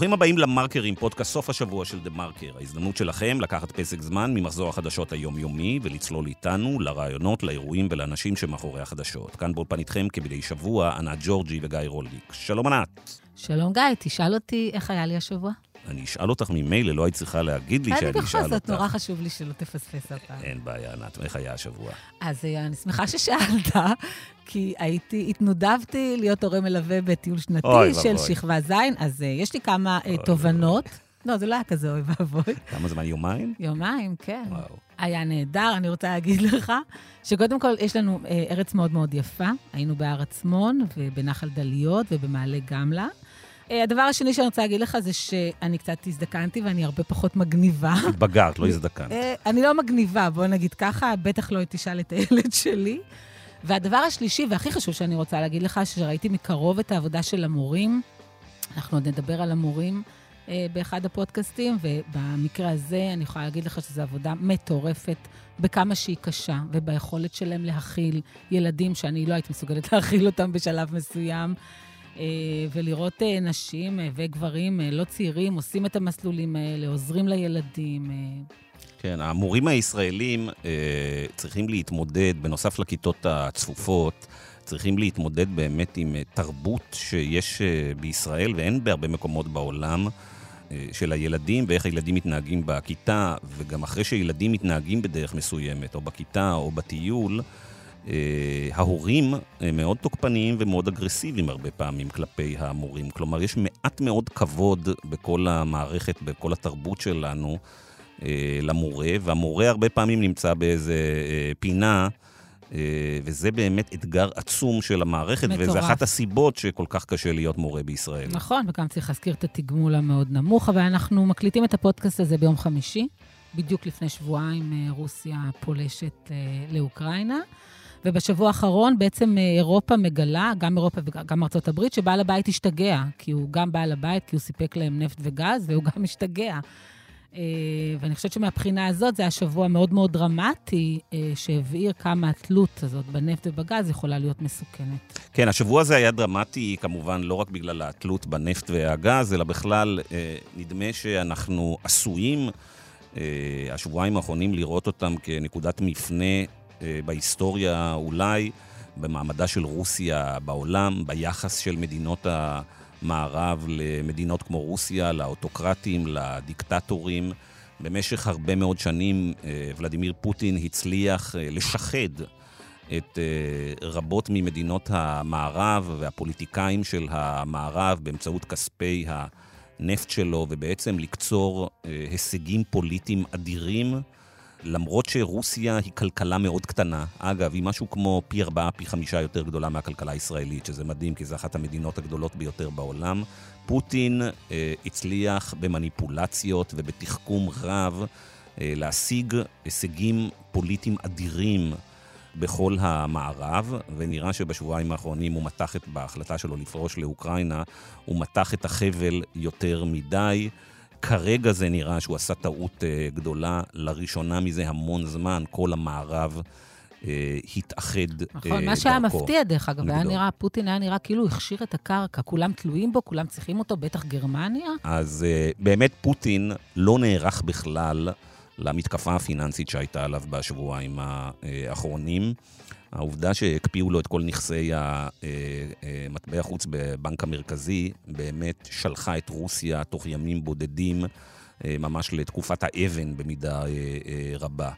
ברוכים הבאים למרקרים, פודקאסט סוף השבוע של דה מרקר. ההזדמנות שלכם לקחת פסק זמן ממחזור החדשות היומיומי ולצלול איתנו לרעיונות, לאירועים ולאנשים שמאחורי החדשות. כאן באולפן איתכם כמדי שבוע, ענת ג'ורג'י וגיא רולניק. שלום ענת. שלום גיא, תשאל אותי איך היה לי השבוע. אני אשאל אותך ממילא, לא היית צריכה להגיד לי שאני אשאל אותך. אני בכל זאת, נורא חשוב לי שלא תפספס הפעם. אין בעיה, ענת, איך היה השבוע? אז אה, אני שמחה ששאלת, כי הייתי, התנודבתי להיות הורה מלווה בטיול שנתי של שכבה ז', אז uh, יש לי כמה uh, תובנות. לא, זה לא היה כזה אוי ואבוי. כמה זמן? יומיים? יומיים, כן. וואו. היה נהדר, אני רוצה להגיד לך, שקודם כל יש לנו אה, ארץ מאוד מאוד יפה. היינו בהר עצמון ובנחל דליות ובמעלה גמלה. הדבר השני שאני רוצה להגיד לך זה שאני קצת הזדקנתי ואני הרבה פחות מגניבה. התבגרת, לא הזדקנת. אה, אני לא מגניבה, בוא נגיד ככה, בטח לא תשאל את הילד שלי. והדבר השלישי והכי חשוב שאני רוצה להגיד לך, שראיתי מקרוב את העבודה של המורים. אנחנו עוד נדבר על המורים אה, באחד הפודקאסטים, ובמקרה הזה אני יכולה להגיד לך שזו עבודה מטורפת בכמה שהיא קשה, וביכולת שלהם להכיל ילדים שאני לא הייתי מסוגלת להכיל אותם בשלב מסוים. אה, ולראות אה, נשים אה, וגברים לא צעירים עושים את המסלולים האלה, עוזרים לילדים. כן, המורים הישראלים צריכים להתמודד, בנוסף לכיתות הצפופות, צריכים להתמודד באמת עם תרבות שיש בישראל ואין בהרבה מקומות בעולם. של הילדים ואיך הילדים מתנהגים בכיתה, וגם אחרי שילדים מתנהגים בדרך מסוימת, או בכיתה או בטיול, ההורים מאוד תוקפניים ומאוד אגרסיביים הרבה פעמים כלפי המורים. כלומר, יש מעט מאוד כבוד בכל המערכת, בכל התרבות שלנו אה, למורה, והמורה הרבה פעמים נמצא באיזה אה, פינה. וזה באמת אתגר עצום של המערכת, מטורף. וזו אחת הסיבות שכל כך קשה להיות מורה בישראל. נכון, וגם צריך להזכיר את התגמול המאוד נמוך, אבל אנחנו מקליטים את הפודקאסט הזה ביום חמישי, בדיוק לפני שבועיים רוסיה פולשת לאוקראינה. ובשבוע האחרון בעצם אה, אירופה מגלה, גם אירופה וגם ארצות הברית, שבעל הבית השתגע, כי הוא גם בעל הבית, כי הוא סיפק להם נפט וגז, והוא גם השתגע. אה, ואני חושבת שמבחינה הזאת זה היה שבוע מאוד מאוד דרמטי, אה, שהבהיר כמה התלות הזאת בנפט ובגז יכולה להיות מסוכנת. כן, השבוע הזה היה דרמטי כמובן לא רק בגלל התלות בנפט והגז, אלא בכלל נדמה שאנחנו עשויים, השבועיים האחרונים, לראות אותם כנקודת מפנה בהיסטוריה אולי, במעמדה של רוסיה בעולם, ביחס של מדינות המערב למדינות כמו רוסיה, לאוטוקרטים, לדיקטטורים. במשך הרבה מאוד שנים אה, ולדימיר פוטין הצליח אה, לשחד את רבות ממדינות המערב והפוליטיקאים של המערב באמצעות כספי הנפט שלו, ובעצם לקצור הישגים פוליטיים אדירים. למרות שרוסיה היא כלכלה מאוד קטנה, אגב, היא משהו כמו פי ארבעה, פי חמישה יותר גדולה מהכלכלה הישראלית, שזה מדהים, כי זו אחת המדינות הגדולות ביותר בעולם. פוטין אה, הצליח במניפולציות ובתחכום רב אה, להשיג הישגים פוליטיים אדירים בכל המערב, ונראה שבשבועיים האחרונים הוא מתח את, בהחלטה שלו לפרוש לאוקראינה, הוא מתח את החבל יותר מדי. כרגע זה נראה שהוא עשה טעות uh, גדולה. לראשונה מזה המון זמן, כל המערב uh, התאחד דרכו. נכון, uh, מה שהיה מפתיע, דרך אגב, היה נראה, פוטין היה נראה כאילו הכשיר את הקרקע, כולם תלויים בו, כולם צריכים אותו, בטח גרמניה. אז uh, באמת פוטין לא נערך בכלל למתקפה הפיננסית שהייתה עליו בשבועיים האחרונים. העובדה שהקפיאו לו את כל נכסי המטבע אה, אה, חוץ בבנק המרכזי, באמת שלחה את רוסיה תוך ימים בודדים, אה, ממש לתקופת האבן במידה רבה.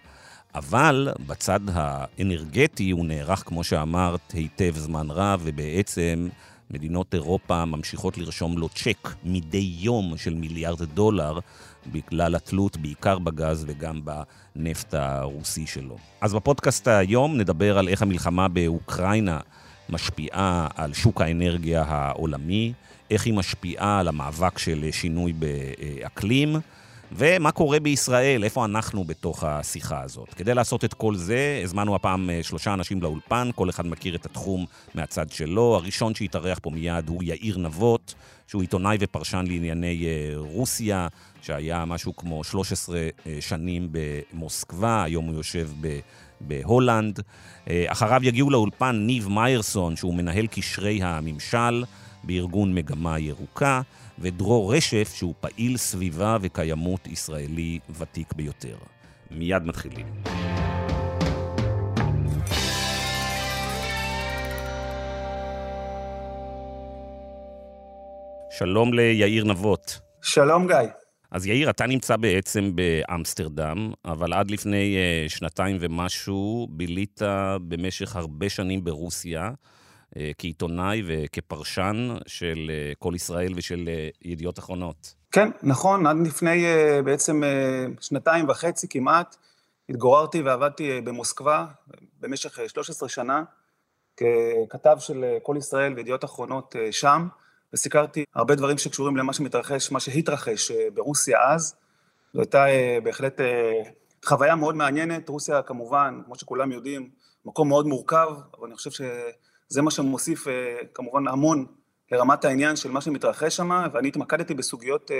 אבל בצד האנרגטי הוא נערך, כמו שאמרת, היטב זמן רב, ובעצם מדינות אירופה ממשיכות לרשום לו צ'ק מדי יום של מיליארד דולר בגלל התלות בעיקר בגז וגם בנפט הרוסי שלו. אז בפודקאסט היום נדבר על איך המלחמה באוקראינה משפיעה על שוק האנרגיה העולמי, איך היא משפיעה על המאבק של שינוי באקלים. ומה קורה בישראל, איפה אנחנו בתוך השיחה הזאת. כדי לעשות את כל זה, הזמנו הפעם אה, שלושה אנשים לאולפן, כל אחד מכיר את התחום מהצד שלו. הראשון שהתארח פה מיד הוא יאיר נבות, שהוא עיתונאי ופרשן לענייני אה, רוסיה, שהיה משהו כמו 13 אה, שנים במוסקבה, היום הוא יושב ב... בהולנד. אחריו יגיעו לאולפן ניב מיירסון, שהוא מנהל קשרי הממשל בארגון מגמה ירוקה, ודרור רשף, שהוא פעיל סביבה וקיימות ישראלי ותיק ביותר. מיד מתחילים. שלום ליאיר נבות. שלום גיא. אז יאיר, אתה נמצא בעצם באמסטרדם, אבל עד לפני uh, שנתיים ומשהו בילית במשך הרבה שנים ברוסיה, כעיתונאי וכפרשן של uh, כל ישראל ושל uh, ידיעות אחרונות. כן, נכון, עד לפני בעצם שנתיים וחצי כמעט, התגוררתי ועבדתי במוסקבה במשך uh, 13 שנה, ככתב של כל ישראל וידיעות אחרונות שם. וסיקרתי הרבה דברים שקשורים למה שמתרחש, מה שהתרחש אה, ברוסיה אז. זו הייתה אה, בהחלט אה, חוויה מאוד מעניינת. רוסיה כמובן, כמו שכולם יודעים, מקום מאוד מורכב, אבל אני חושב שזה מה שמוסיף כמובן המון לרמת העניין של מה שמתרחש שם, ואני התמקדתי בסוגיות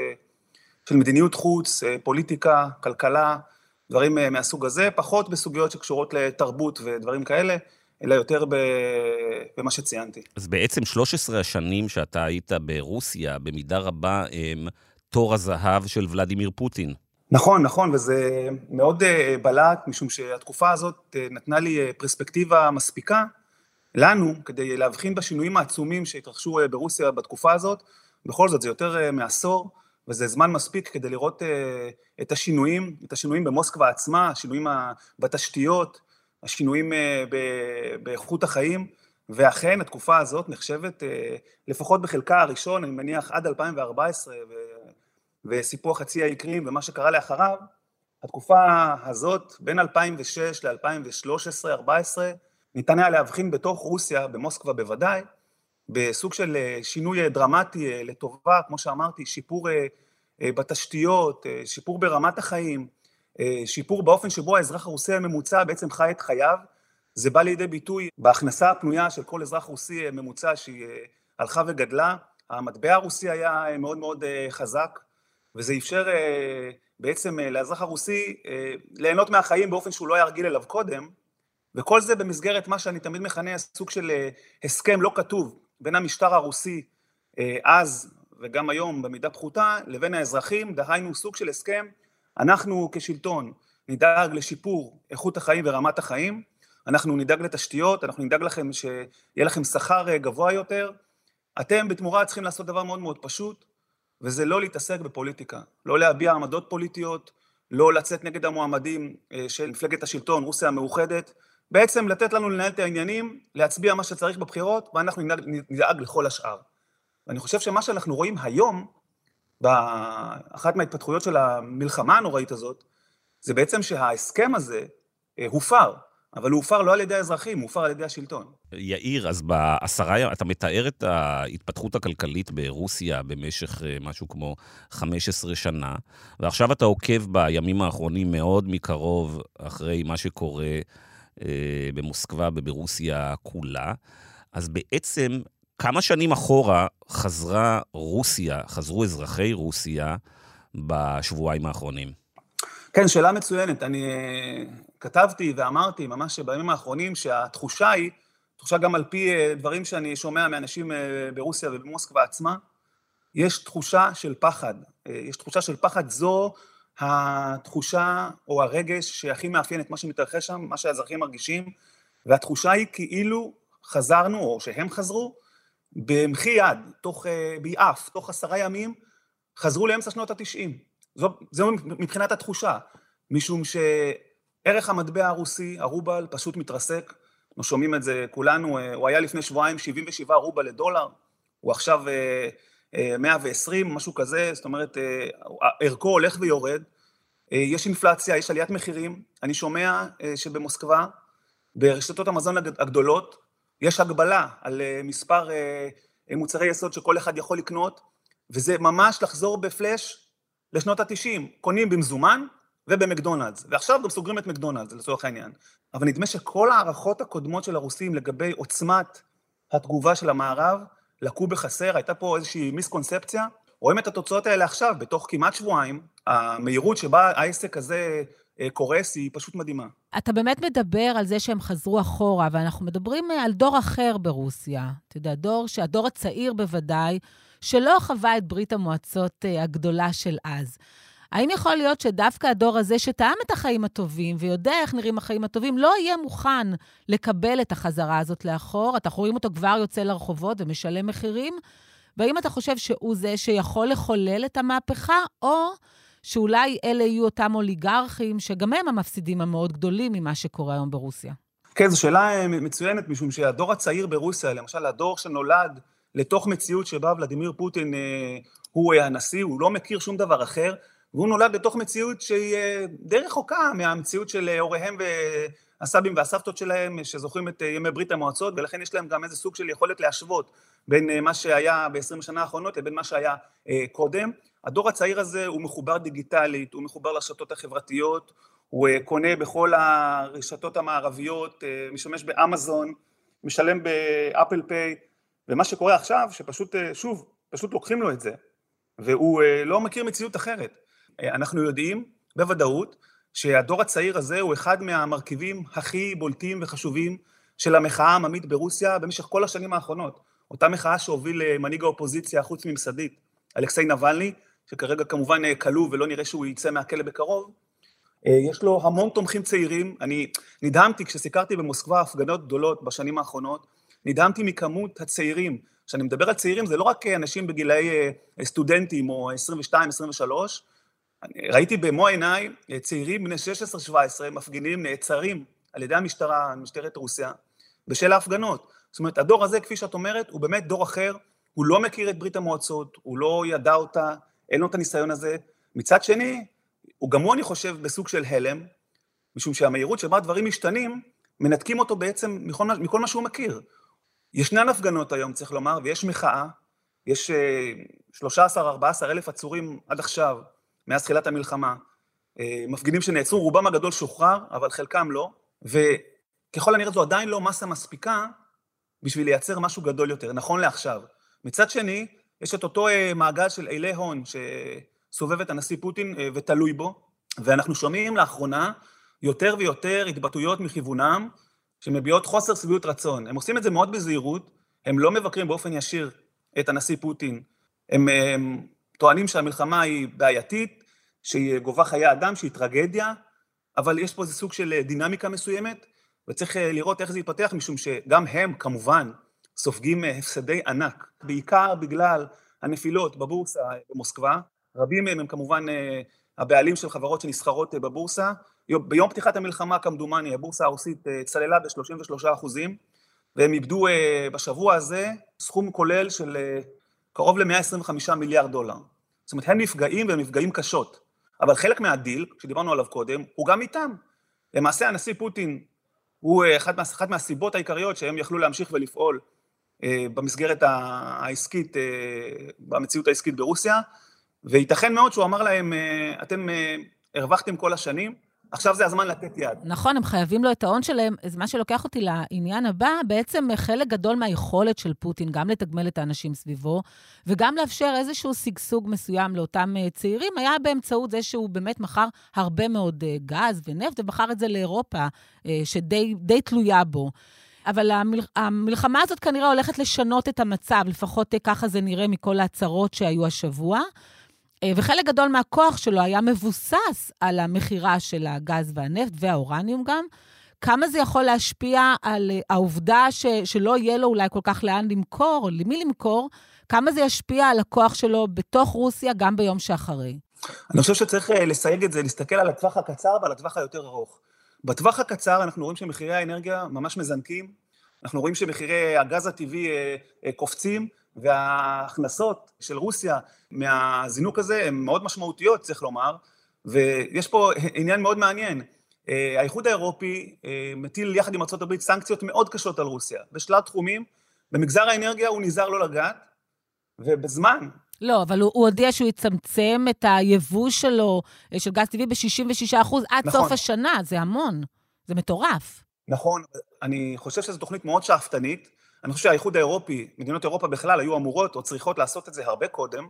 של מדיניות חוץ, פוליטיקה, כלכלה, דברים מהסוג הזה, פחות בסוגיות שקשורות לתרבות ודברים כאלה. אלא יותר במה שציינתי. אז בעצם 13 השנים שאתה היית ברוסיה, במידה רבה הם תור הזהב של ולדימיר פוטין. נכון, נכון, וזה מאוד אה, בלט, משום שהתקופה הזאת אה, נתנה לי אה, פרספקטיבה מספיקה לנו, כדי להבחין בשינויים העצומים שהתרחשו ברוסיה בתקופה הזאת. בכל זאת, זה יותר מעשור, וזה זמן מספיק כדי לראות את השינויים, את השינויים במוסקבה עצמה, השינויים בתשתיות, השינויים אה, באיכות החיים, ואכן התקופה הזאת נחשבת, אה, לפחות בחלקה הראשון, אני מניח עד 2014, ו... וסיפוח חצי האי קרים ומה שקרה לאחריו, התקופה הזאת, בין 2006 ל-2013-2014, ניתן היה להבחין בתוך רוסיה, במוסקבה בוודאי, בסוג של אה, שינוי דרמטי לטובה, כמו שאמרתי, שיפור בתשתיות, שיפור ברמת החיים, אה, שיפור באופן שבו האזרח הרוסי הממוצע בעצם חי את חייו, זה בא לידי ביטוי בהכנסה הפנויה של כל אזרח רוסי ממוצע שהיא אה, הלכה וגדלה, המטבע הרוסי היה אה, מאוד מאוד חזק, וזה אפשר בעצם לאזרח הרוסי ליהנות מהחיים באופן שהוא לא היה רגיל אליו קודם, וכל זה במסגרת מה שאני תמיד מכנה סוג של הסכם לא כתוב בין המשטר הרוסי אז וגם היום במידה פחותה לבין האזרחים, דהיינו סוג של הסכם אנחנו כשלטון נדאג לשיפור איכות החיים ורמת החיים, אנחנו נדאג לתשתיות, אנחנו נדאג לכם שיהיה לכם שכר אה, גבוה יותר, אתם בתמורה צריכים לעשות דבר מאוד מאוד פשוט, וזה לא להתעסק בפוליטיקה, לא להביע עמדות פוליטיות, לא לצאת נגד המועמדים אה, של מפלגת השלטון, רוסיה המאוחדת, בעצם לתת לנו לנהל את העניינים, להצביע מה שצריך בבחירות, ואנחנו נדאג, נדאג לכל השאר. ואני חושב שמה שאנחנו רואים היום, באחת מההתפתחויות של המלחמה הנוראית הזאת, זה בעצם שההסכם הזה אה, הופר, אבל הוא הופר לא על ידי האזרחים, הוא הופר על ידי השלטון. יאיר, אז בעשרה ימים, אתה מתאר את ההתפתחות הכלכלית ברוסיה במשך אה, משהו כמו 15 שנה, ועכשיו אתה עוקב בימים האחרונים מאוד מקרוב אחרי מה שקורה במוסקבה וברוסיה כולה. אז בעצם כמה שנים אחורה חזרה רוסיה, חזרו אזרחי רוסיה בשבועיים האחרונים? כן, שאלה מצוינת. אני אה, כתבתי ואמרתי ממש בימים האחרונים שהתחושה היא, תחושה גם על פי אה, דברים שאני שומע מאנשים אה, ברוסיה ובמוסקבה עצמה, יש תחושה של פחד. יש תחושה של פחד זו התחושה או הרגש שהכי מאפיין את מה שמתרחש שם, מה שהאזרחים מרגישים, והתחושה היא כאילו חזרנו, או שהם חזרו, במחי יד, תוך, אה, ביעף, תוך עשרה ימים, חזרו לאמצע שנות התשעים. זו, זו מבחינת התחושה, משום שערך המטבע הרוסי, הרובל, פשוט מתרסק. אנחנו שומעים את זה כולנו, אה, הוא היה לפני שבועיים 77 רובל לדולר, הוא עכשיו 120, אה, משהו כזה, זאת אומרת, ערכו הולך ויורד. יש אינפלציה, יש עליית מחירים. אני שומע שבמוסקבה, ברשתות המזון הגדולות, יש הגבלה על אה, מספר אה, אה, מוצרי יסוד שכל אחד יכול לקנות, וזה ממש לחזור בפלאש לשנות התשעים, קונים במזומן ובמקדונלדס, ועכשיו גם סוגרים את מקדונלדס לצורך העניין. אבל נדמה שכל ההערכות הקודמות של הרוסים לגבי עוצמת התגובה של המערב לקו בחסר, הייתה פה איזושהי מיסקונספציה. רואים את התוצאות האלה עכשיו, בתוך כמעט שבועיים, המהירות שבה העסק הזה קורס, היא פשוט מדהימה. אתה באמת מדבר על זה שהם חזרו אחורה, ואנחנו מדברים על דור אחר ברוסיה. אתה יודע, דור, שהדור הצעיר בוודאי, שלא חווה את ברית המועצות הגדולה של אז. האם יכול להיות שדווקא הדור הזה, שטעם את החיים הטובים ויודע איך נראים החיים הטובים, לא יהיה מוכן לקבל את החזרה הזאת לאחור? אתה רואים אותו כבר יוצא לרחובות ומשלם מחירים? והאם אתה חושב שהוא זה שיכול לחולל את המהפכה, או שאולי אלה יהיו אותם אוליגרכים, שגם הם המפסידים המאוד גדולים ממה שקורה היום ברוסיה? כן, זו שאלה אה, מצוינת, משום שהדור הצעיר ברוסיה, למשל הדור שנולד לתוך מציאות שבה ולדימיר פוטין אה, הוא אה, הנשיא, הוא לא מכיר שום דבר אחר, והוא נולד לתוך מציאות שהיא די רחוקה מהמציאות של הוריהם והסבים והסבתות שלהם, שזוכרים את ימי ברית המועצות, ולכן יש להם גם איזה סוג של יכולת להשוות בין מה שהיה ב-20 השנה האחרונות לבין מה שהיה קודם. הדור הצעיר הזה הוא מחובר דיגיטלית, הוא מחובר לרשתות החברתיות, הוא קונה בכל הרשתות המערביות, משתמש באמזון, משלם באפל פיי, ומה שקורה עכשיו, שפשוט, שוב, פשוט לוקחים לו את זה, והוא לא מכיר מציאות אחרת. אנחנו יודעים בוודאות שהדור הצעיר הזה הוא אחד מהמרכיבים הכי בולטים וחשובים של המחאה העממית ברוסיה במשך כל השנים האחרונות. אותה מחאה שהוביל מנהיג האופוזיציה החוץ-ממסדית, אלכסיי נבלני, שכרגע כמובן כלוא ולא נראה שהוא יצא מהכלא בקרוב, יש לו המון תומכים צעירים. אני נדהמתי כשסיקרתי במוסקבה הפגנות גדולות בשנים האחרונות, נדהמתי מכמות הצעירים. כשאני מדבר על צעירים זה לא רק אנשים בגילאי סטודנטים או 22-23, ראיתי במו עיניי צעירים בני 16-17 מפגינים נעצרים על ידי המשטרה, משטרת רוסיה, בשל ההפגנות. זאת אומרת, הדור הזה, כפי שאת אומרת, הוא באמת דור אחר, הוא לא מכיר את ברית המועצות, הוא לא ידע אותה, אין לו את הניסיון הזה. מצד שני, הוא גם הוא, אני חושב, בסוג של הלם, משום שהמהירות שבה דברים משתנים, מנתקים אותו בעצם מכל, מכל מה שהוא מכיר. ישנן הפגנות היום, צריך לומר, ויש מחאה, יש 13-14 אלף עצורים עד עכשיו, מאז תחילת המלחמה, מפגינים שנעצרו, רובם הגדול שוחרר, אבל חלקם לא, וככל הנראה זו עדיין לא מסה מספיקה בשביל לייצר משהו גדול יותר, נכון לעכשיו. מצד שני, יש את אותו מעגל של אילי הון שסובב את הנשיא פוטין ותלוי בו, ואנחנו שומעים לאחרונה יותר ויותר התבטאויות מכיוונם שמביעות חוסר שביעות רצון. הם עושים את זה מאוד בזהירות, הם לא מבקרים באופן ישיר את הנשיא פוטין, הם, הם טוענים שהמלחמה היא בעייתית, שהיא גובה חיי אדם, שהיא טרגדיה, אבל יש פה איזה סוג של דינמיקה מסוימת, וצריך לראות איך זה יתפתח, משום שגם הם כמובן סופגים הפסדי ענק, בעיקר בגלל הנפילות בבורסה במוסקבה, רבים מהם הם כמובן הבעלים של חברות שנסחרות בבורסה, ביום פתיחת המלחמה כמדומני הבורסה הרוסית צללה ב-33 אחוזים, והם איבדו בשבוע הזה סכום כולל של קרוב ל-125 מיליארד דולר. זאת אומרת, הם נפגעים והם נפגעים קשות. אבל חלק מהדיל, שדיברנו עליו קודם, הוא גם איתם. למעשה הנשיא פוטין הוא אחת, מה, אחת מהסיבות העיקריות שהם יכלו להמשיך ולפעול אה, במסגרת העסקית, אה, במציאות העסקית ברוסיה, וייתכן מאוד שהוא אמר להם, אה, אתם אה, הרווחתם כל השנים, עכשיו זה הזמן לתת יד. נכון, הם חייבים לו את ההון שלהם. זה מה שלוקח אותי לעניין הבא, בעצם חלק גדול מהיכולת של פוטין, גם לתגמל את האנשים סביבו, וגם לאפשר איזשהו שגשוג מסוים לאותם צעירים, היה באמצעות זה שהוא באמת מכר הרבה מאוד גז ונפט, ומכר את זה לאירופה, שדי תלויה בו. אבל המל... המלחמה הזאת כנראה הולכת לשנות את המצב, לפחות ככה זה נראה מכל ההצהרות שהיו השבוע. וחלק גדול מהכוח שלו היה מבוסס על המכירה של הגז והנפט והאורניום גם. כמה זה יכול להשפיע על העובדה ש, שלא יהיה לו אולי כל כך לאן למכור, למי למכור, כמה זה ישפיע על הכוח שלו בתוך רוסיה גם ביום שאחרי? אני חושב שצריך לסייג את זה, להסתכל על הטווח הקצר ועל הטווח היותר ארוך. בטווח הקצר אנחנו רואים שמחירי האנרגיה ממש מזנקים, אנחנו רואים שמחירי הגז הטבעי קופצים, וההכנסות של רוסיה מהזינוק הזה הן מאוד משמעותיות, צריך לומר, ויש פה עניין מאוד מעניין. האיחוד האירופי מטיל יחד עם ארה"ב סנקציות מאוד קשות על רוסיה, בשלל תחומים, במגזר האנרגיה הוא נזהר לא לגעת, ובזמן... לא, אבל הוא, הוא הודיע שהוא יצמצם את היבוא שלו, של גז טבעי ב-66 אחוז עד נכון. סוף השנה, זה המון, זה מטורף. נכון, אני חושב שזו תוכנית מאוד שאפתנית, אני חושב שהאיחוד האירופי, מדינות אירופה בכלל, היו אמורות או צריכות לעשות את זה הרבה קודם,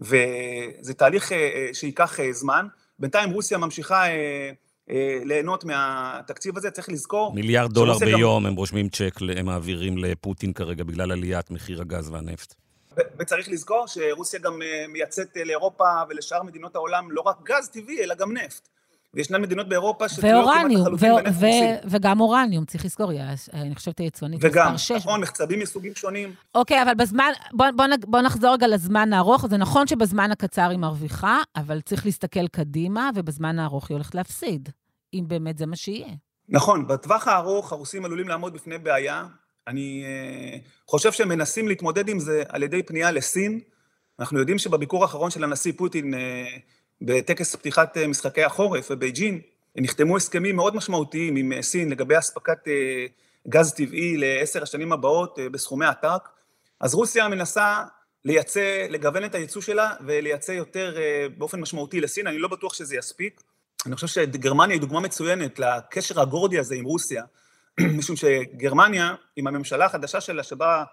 וזה תהליך שייקח זמן, בינתיים רוסיה ממשיכה אה, אה, ליהנות מהתקציב הזה, צריך לזכור... מיליארד דולר ביום גם... הם רושמים צ'ק, הם מעבירים לפוטין כרגע בגלל עליית מחיר הגז והנפט. וצריך לזכור שרוסיה גם אה, מייצאת לאירופה ולשאר מדינות העולם לא רק גז טבעי, אלא גם נפט. וישנן מדינות באירופה שתלויות כמעט לחלוטין בנפט רוסי. וגם אורניום, צריך לזכור, אני חושבת היצואנית מספר 6. וגם, נכון, מחצבים מסוגים שונים. אוקיי, אבל בזמן, בוא, בוא, בוא נחזור רגע לזמן הארוך. זה נכון שבזמן הקצר היא מרוויחה, אבל צריך להסתכל קדימה, ובזמן הארוך היא הולכת להפסיד, אם באמת זה מה שיהיה. נכון, בטווח הארוך הרוסים עלולים לעמוד בפני בעיה. אני uh, חושב שהם מנסים להתמודד עם זה על ידי פנייה לסין. אנחנו יודעים שבביקור האחרון של הנשיא פוטין, uh, בטקס פתיחת אה, משחקי החורף בבייג'ין, נחתמו הסכמים מאוד משמעותיים עם אה, סין לגבי אספקת אה, גז טבעי לעשר השנים הבאות בסכומי עתק. אז רוסיה מנסה לייצא, לגוון את הייצוא שלה ולייצא יותר באופן משמעותי לסין, אני לא בטוח שזה יספיק. אני חושב שגרמניה היא דוגמה מצוינת לקשר הגורדי הזה עם רוסיה, משום שגרמניה, עם הממשלה החדשה שלה, שבה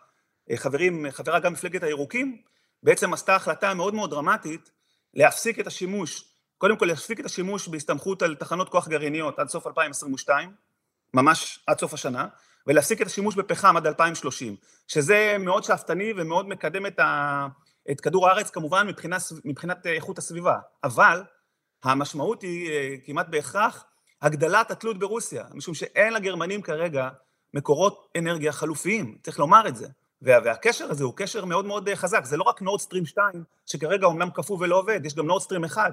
חברים, חברה גם מפלגת הירוקים, בעצם עשתה החלטה מאוד מאוד דרמטית להפסיק את השימוש, קודם כל להפסיק את השימוש בהסתמכות על תחנות כוח גרעיניות עד סוף 2022, ממש עד סוף השנה, ולהפסיק את השימוש בפחם עד 2030, שזה מאוד שאפתני ומאוד מקדם את, ה, את כדור הארץ כמובן מבחינת, מבחינת איכות הסביבה, אבל המשמעות היא אה, כמעט בהכרח הגדלת התלות ברוסיה, משום שאין לגרמנים כרגע מקורות אנרגיה חלופיים, צריך לומר את זה. והקשר הזה הוא קשר מאוד מאוד אה, חזק, זה לא רק נורדסטרים 2, שכרגע אומנם קפוא ולא עובד, יש גם נורדסטרים 1,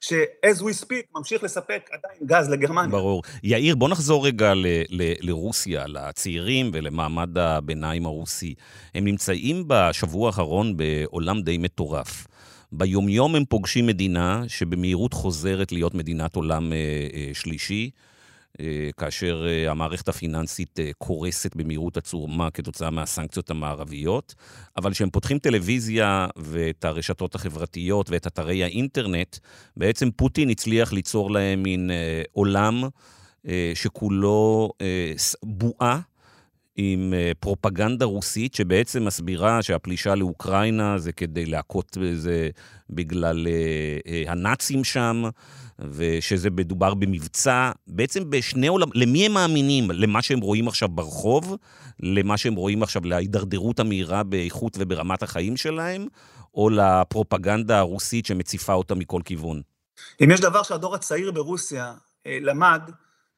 ש-as we speak ממשיך לספק עדיין גז לגרמניה. ברור. יאיר, בוא נחזור רגע ל- ל- לרוסיה, לצעירים ולמעמד הביניים הרוסי. הם נמצאים בשבוע האחרון בעולם די מטורף. ביומיום הם פוגשים מדינה שבמהירות חוזרת להיות מדינת עולם אה, אה, שלישי. אה, כאשר אה, המערכת הפיננסית אה, קורסת במהירות עצומה כתוצאה מהסנקציות המערביות, אבל כשהם פותחים טלוויזיה ואת הרשתות החברתיות ואת אתרי האינטרנט, בעצם פוטין הצליח ליצור להם מין עולם שכולו בועה. עם פרופגנדה רוסית שבעצם מסבירה שהפלישה לאוקראינה זה כדי להכות בזה בגלל הנאצים שם, ושזה מדובר במבצע, בעצם בשני עולם, למי הם מאמינים? למה שהם רואים עכשיו ברחוב? למה שהם רואים עכשיו, להידרדרות המהירה באיכות וברמת החיים שלהם? או לפרופגנדה הרוסית שמציפה אותה מכל כיוון? אם יש דבר שהדור הצעיר ברוסיה אה, למד,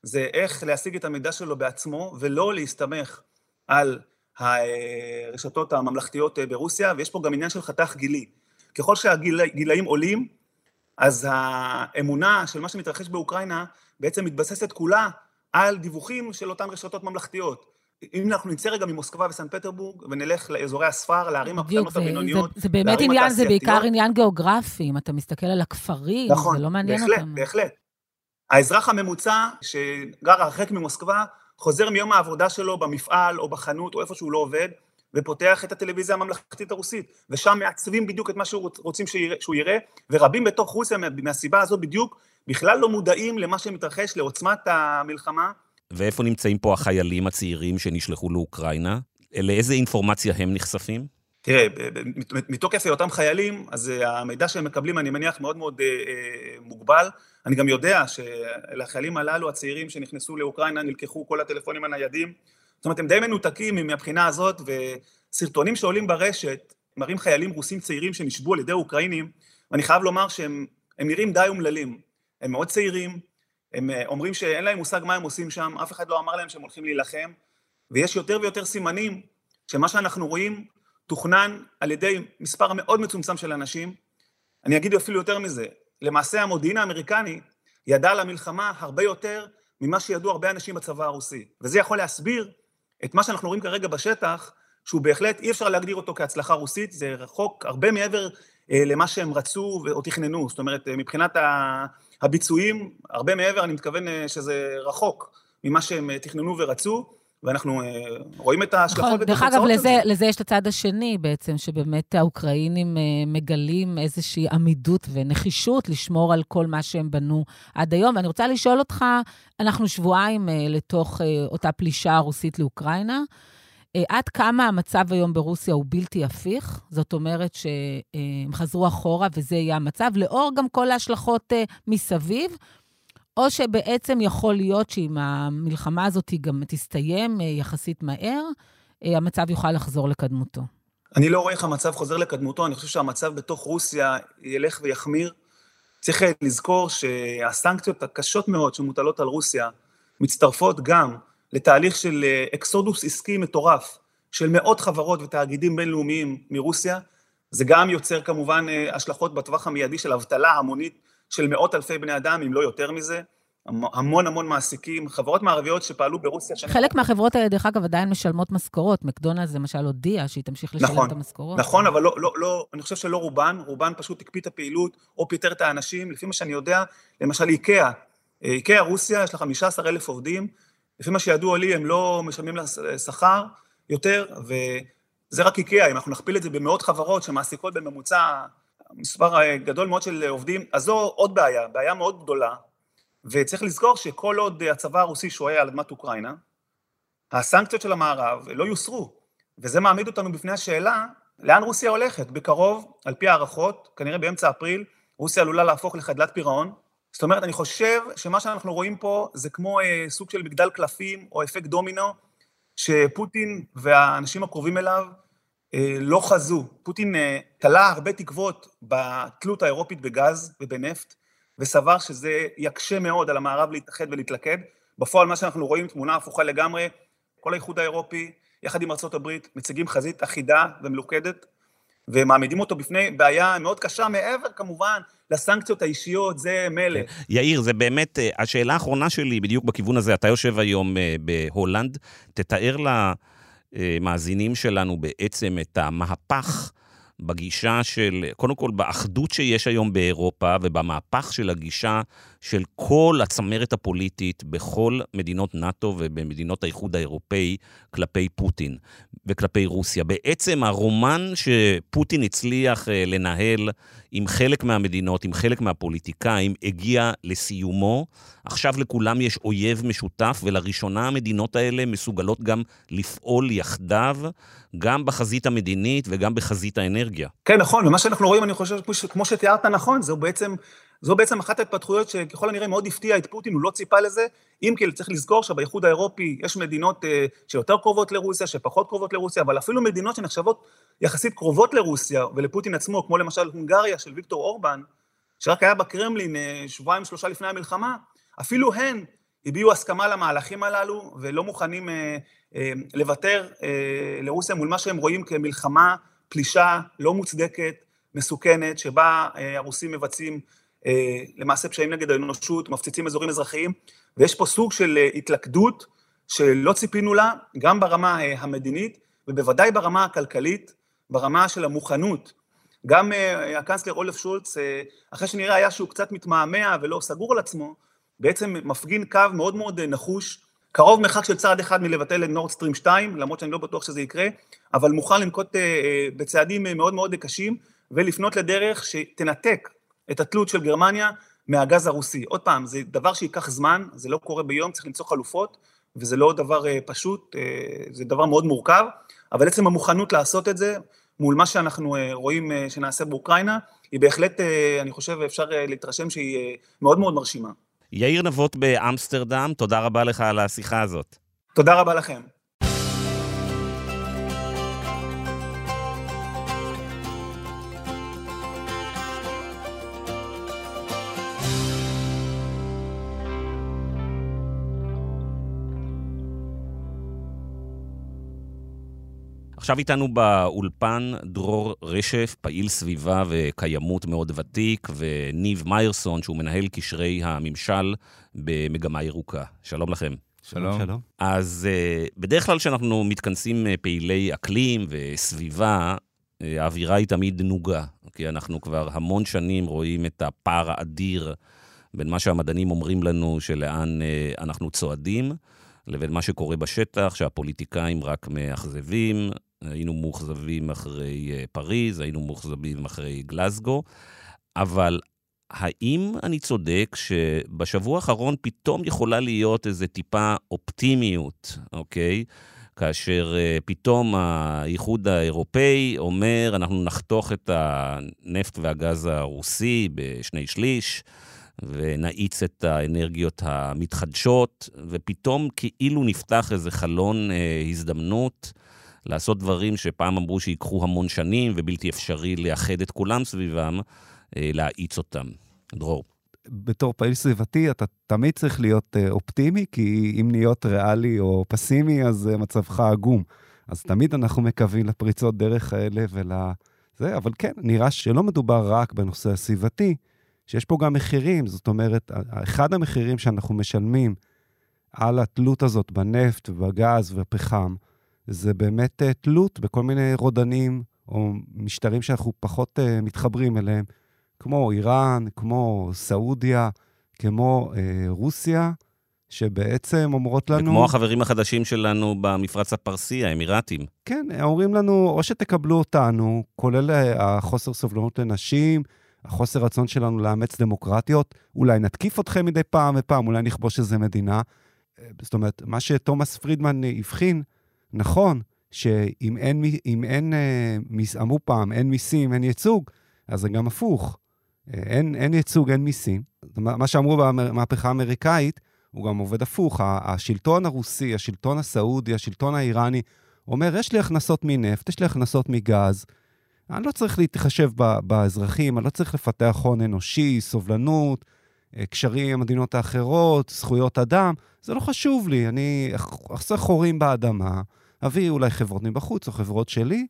זה איך להשיג את המידע שלו בעצמו, ולא להסתמך על הרשתות הממלכתיות אה, ברוסיה, ויש פה גם עניין של חתך גילי. ככל שהגילאים עולים, אז האמונה של מה שמתרחש באוקראינה בעצם מתבססת כולה על דיווחים של אותן רשתות ממלכתיות. אם אנחנו נצא רגע ממוסקבה וסן פטרבורג ונלך לאזורי הספר, לערים הקטנות הבינוניות, זה, זה באמת עניין, זה בעיקר עניין גיאוגרפי, אם אתה מסתכל על הכפרים, נכון, זה לא מעניין בהחלט, אותם. נכון, בהחלט, בהחלט. האזרח הממוצע שגר הרחק ממוסקבה, חוזר מיום העבודה שלו במפעל או בחנות או איפה שהוא לא עובד, ופותח את הטלוויזיה הממלכתית הרוסית, ושם מעצבים בדיוק את מה שרוצים שהוא יראה, ורבים בתוך רוסיה מהסיבה הזאת בדיוק בכלל לא מודעים למה שמתרחש, לעוצמת המלחמה. ואיפה נמצאים פה החיילים הצעירים שנשלחו לאוקראינה? לאיזה אינפורמציה הם נחשפים? תראה, מתוקף היותם חיילים, אז אה, המידע שהם מקבלים, אני מניח, מאוד מאוד אה, אה, מוגבל. אני גם יודע שלחיילים הללו, הצעירים שנכנסו לאוקראינה, נלקחו כל הטלפונים הניידים, זאת אומרת, הם די מנותקים מהבחינה הזאת, וסרטונים שעולים ברשת מראים חיילים רוסים צעירים שנשבו על ידי אוקראינים, ואני חייב לומר שהם נראים די אומללים. הם מאוד צעירים, הם אומרים שאין להם מושג מה הם עושים שם, אף אחד לא אמר להם שהם הולכים להילחם, ויש יותר ויותר סימנים שמה שאנחנו רואים תוכנן על ידי מספר מאוד מצומצם של אנשים. אני אגיד אפילו יותר מזה, למעשה המודיעין האמריקני ידע על המלחמה הרבה יותר ממה שידעו הרבה אנשים בצבא הרוסי, וזה יכול להסביר את מה שאנחנו רואים כרגע בשטח, שהוא בהחלט, אי אפשר להגדיר אותו כהצלחה רוסית, זה רחוק הרבה מעבר אה, למה שהם רצו או תכננו, זאת אומרת, אה, מבחינת הביצועים, הרבה מעבר, אני מתכוון אה, שזה רחוק ממה שהם אה, תכננו ורצו, ואנחנו אה, רואים את ההשלכות נכון, ואת התוצאות של זה. דרך אגב, לזה יש את הצד השני בעצם, שבאמת האוקראינים אה, מגלים איזושהי עמידות ונחישות לשמור על כל מה שהם בנו עד היום. ואני רוצה לשאול אותך, אנחנו שבועיים אה, לתוך אותה פלישה רוסית לאוקראינה. עד כמה המצב היום ברוסיה הוא בלתי הפיך, זאת אומרת שהם חזרו אחורה וזה יהיה המצב, לאור גם כל ההשלכות מסביב, או שבעצם יכול להיות שאם המלחמה הזאת גם תסתיים אה, יחסית מהר, המצב יוכל לחזור לקדמותו. אני לא רואה איך המצב חוזר לקדמותו, אני חושב שהמצב בתוך רוסיה ילך ויחמיר. צריך לזכור שהסנקציות הקשות מאוד שמוטלות על רוסיה מצטרפות גם לתהליך של אה, אקסודוס עסקי מטורף של מאות חברות ותאגידים בינלאומיים מרוסיה, זה גם יוצר כמובן אה, השלכות בטווח המיידי של אבטלה המונית של מאות אלפי בני אדם, אם לא יותר מזה. המון המון מעסיקים, חברות מערביות שפעלו ברוסיה. חלק מהחברות האלה, דרך אגב, עדיין משלמות משכורות. מקדונלדס למשל הודיעה שהיא תמשיך לשלם נכון, את המשכורות. נכון, אבל לא, לא, לא, אני חושב שלא רובן, רובן פשוט הקפיא את הפעילות או פיטר את האנשים. לפי מה שאני יודע, למשל איקאה, איקאה רוסיה, יש לה 15 אלף עובדים, לפי מה שידוע לי, הם לא משלמים לה שכר יותר, וזה רק איקאה, אם אנחנו נכפיל את זה במאות חברות שמעסיקות בממוצע מספר גדול מאוד של עובדים, אז זו עוד בעיה, בעיה מאוד גדולה, וצריך לזכור שכל עוד הצבא הרוסי שוהה על אדמת אוקראינה, הסנקציות של המערב לא יוסרו, וזה מעמיד אותנו בפני השאלה, לאן רוסיה הולכת? בקרוב, על פי הערכות, כנראה באמצע אפריל, רוסיה עלולה להפוך לחדלת פירעון, זאת אומרת, אני חושב שמה שאנחנו רואים פה זה כמו אה, סוג של מגדל קלפים או אפקט דומינו, שפוטין והאנשים הקרובים אליו לא חזו. פוטין אה, תלה הרבה תקוות בתלות האירופית בגז ובנפט, וסבר שזה יקשה מאוד על המערב להתאחד ולהתלכד. בפועל מה שאנחנו רואים, תמונה הפוכה לגמרי, כל האיחוד האירופי, יחד עם ארה"ב, מציגים חזית אחידה ומלוכדת, ומעמידים אותו בפני בעיה מאוד קשה, מעבר כמובן לסנקציות האישיות, זה מילא. כן. יאיר, זה באמת, אה, השאלה האחרונה שלי בדיוק בכיוון הזה, אתה יושב היום אה, בהולנד, תתאר למאזינים שלנו בעצם את המהפך. בגישה של, קודם כל באחדות שיש היום באירופה ובמהפך של הגישה של כל הצמרת הפוליטית בכל מדינות נאט"ו ובמדינות האיחוד האירופאי כלפי פוטין וכלפי רוסיה. בעצם הרומן שפוטין הצליח אה, לנהל עם חלק מהמדינות, עם חלק מהפוליטיקאים, הגיע לסיומו. עכשיו לכולם יש אויב משותף, ולראשונה המדינות האלה מסוגלות גם לפעול יחדיו, גם בחזית המדינית וגם בחזית האנרגיה. כן, נכון, ומה שאנחנו רואים, אני חושב, כמו שתיארת נכון, זו בעצם זו בעצם אחת ההתפתחויות שככל הנראה מאוד הפתיעה את פוטין, הוא לא ציפה לזה, אם כי צריך לזכור שבאיחוד האירופי יש מדינות uh, שיותר קרובות לרוסיה, שפחות קרובות לרוסיה, אבל אפילו מדינות שנחשבות יחסית קרובות לרוסיה ולפוטין עצמו, כמו למשל הונגריה של ויקטור אורבן, שרק היה בקרמלין uh, שבועיים שלושה לפני המלחמה, אפילו הן הביעו הסכמה למהלכים הללו ולא מוכנים uh, uh, לוותר uh, לרוסיה מול מה שהם רואים כמלחמה, פלישה לא מוצדקת, מסוכנת, שבה uh, הרוסים מבצעים אה, למעשה פשעים נגד האנושות, מפציצים אזורים אזרחיים, ויש פה סוג של אה, התלכדות שלא ציפינו לה, גם ברמה אה, המדינית, ובוודאי ברמה הכלכלית, ברמה של המוכנות. גם הקנצלר אולף שולץ, אחרי שנראה היה שהוא קצת מתמהמה ולא סגור על עצמו, בעצם מפגין קו מאוד מאוד נחוש, קרוב מרחק של צעד אחד מלבטל את נורדסטרים 2, למרות שאני לא בטוח שזה יקרה, אבל מוכן לנקוט בצעדים מאוד מאוד קשים ולפנות לדרך שתנתק את התלות של גרמניה מהגז הרוסי. עוד פעם, זה דבר שייקח זמן, זה לא קורה ביום, צריך למצוא חלופות, וזה לא דבר אה, פשוט, אה, זה דבר מאוד מורכב, אבל עצם המוכנות לעשות את זה, מול מה שאנחנו אה, רואים שנעשה באוקראינה, היא בהחלט, אני חושב, אפשר להתרשם שהיא מאוד מאוד מרשימה. יאיר נבות באמסטרדם, תודה רבה לך על השיחה הזאת. תודה רבה לכם. עכשיו איתנו באולפן דרור רשף, פעיל סביבה וקיימות מאוד ותיק, וניב מיירסון, שהוא מנהל קשרי הממשל במגמה ירוקה. שלום לכם. שלום. שלום. אז uh, בדרך כלל כשאנחנו מתכנסים uh, פעילי אקלים וסביבה, uh, האווירה היא תמיד נוגה, כי אנחנו כבר המון שנים רואים את הפער האדיר בין מה שהמדענים אומרים לנו שלאן אנחנו צועדים, לבין מה שקורה בשטח, שהפוליטיקאים רק מאכזבים, היינו מאוכזבים אחרי אה, פריז, היינו מאוכזבים אחרי גלסגו, אבל האם אני צודק שבשבוע האחרון פתאום יכולה להיות איזו טיפה אופטימיות, אוקיי? כאשר uh, פתאום האיחוד האירופאי אומר, אנחנו נחתוך את הנפט והגז הרוסי בשני שליש, ונאיץ את האנרגיות המתחדשות, ופתאום כאילו נפתח איזה חלון uh, הזדמנות לעשות דברים שפעם אמרו שיקחו המון שנים ובלתי אפשרי לאחד את כולם סביבם, uh, להאיץ אותם. דרור. בתור פעיל סביבתי, אתה תמיד צריך להיות uh, אופטימי, כי אם להיות ריאלי או פסימי, אז uh, מצבך עגום. אז תמיד אנחנו מקווים לפריצות דרך האלה ול... זה, אבל כן, נראה שלא מדובר רק בנושא הסביבתי, שיש פה גם מחירים. זאת אומרת, אחד המחירים שאנחנו משלמים על התלות הזאת בנפט ובגז ובפחם, זה באמת uh, תלות בכל מיני רודנים או משטרים שאנחנו פחות uh, מתחברים אליהם. כמו איראן, כמו סעודיה, כמו אה, רוסיה, שבעצם אומרות לנו... וכמו החברים החדשים שלנו במפרץ הפרסי, האמירתים. כן, אומרים לנו, או שתקבלו אותנו, כולל אה, החוסר סובלנות לנשים, החוסר רצון שלנו לאמץ דמוקרטיות, אולי נתקיף אתכם מדי פעם ופעם, אולי נכבוש איזה מדינה. אה, זאת אומרת, מה שתומאס פרידמן הבחין, נכון, שאם אין, אם אין, אה, אמרו פעם, אין מיסים, אין ייצוג, אז זה גם הפוך. אין, אין ייצוג, אין מיסים. מה שאמרו במהפכה האמריקאית, הוא גם עובד הפוך. השלטון הרוסי, השלטון הסעודי, השלטון האיראני, אומר, יש לי הכנסות מנפט, יש לי הכנסות מגז, אני לא צריך להתחשב באזרחים, אני לא צריך לפתח הון אנושי, סובלנות, אה, קשרים עם המדינות האחרות, זכויות אדם, זה לא חשוב לי, אני אחסוך חורים באדמה, אביא אולי חברות מבחוץ או חברות שלי,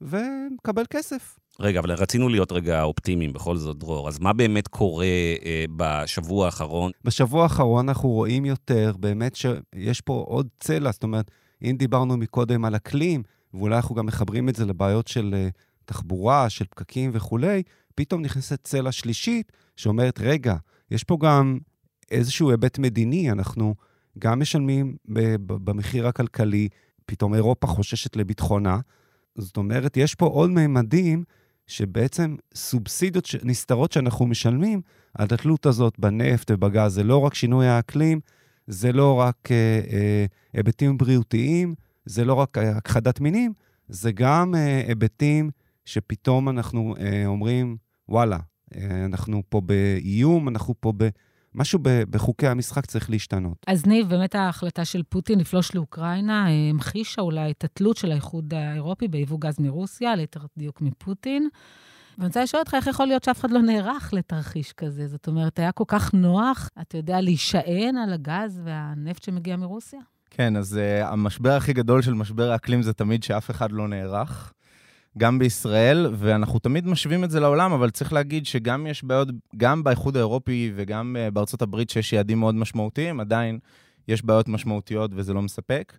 ומקבל כסף. רגע, אבל רצינו להיות רגע אופטימיים בכל זאת, דרור. אז מה באמת קורה אה, בשבוע האחרון? בשבוע האחרון אנחנו רואים יותר, באמת שיש פה עוד צלע. זאת אומרת, אם דיברנו מקודם על אקלים, ואולי אנחנו גם מחברים את זה לבעיות של uh, תחבורה, של פקקים וכולי, פתאום נכנסת צלע שלישית שאומרת, רגע, יש פה גם איזשהו היבט מדיני, אנחנו גם משלמים במחיר הכלכלי, פתאום אירופה חוששת לביטחונה. זאת אומרת, יש פה עוד ממדים שבעצם סובסידיות נסתרות שאנחנו משלמים על התלות הזאת בנפט ובגז. זה לא רק שינוי האקלים, זה לא רק אה, אה, היבטים בריאותיים, זה לא רק הכחדת מינים, זה גם אה, היבטים שפתאום אנחנו אה, אומרים, וואלה, אה, אנחנו פה באיום, אנחנו פה ב... משהו בחוקי המשחק צריך להשתנות. אז ניב, באמת ההחלטה של פוטין לפלוש לאוקראינה אה, המחישה אולי את התלות של האיחוד האירופי ביבוא גז מרוסיה, ליתר דיוק מפוטין. ואני רוצה לשאול אותך, איך יכול להיות שאף אחד לא נערך לתרחיש כזה? זאת אומרת, היה כל כך נוח, אתה יודע, להישען על הגז והנפט שמגיע מרוסיה? כן, אז uh, המשבר הכי גדול של משבר האקלים זה תמיד שאף אחד לא נערך. גם בישראל, ואנחנו תמיד משווים את זה לעולם, אבל צריך להגיד שגם יש בעיות, גם באיחוד האירופי וגם אה, בארצות הברית, שיש יעדים מאוד משמעותיים, עדיין יש בעיות משמעותיות וזה לא מספק.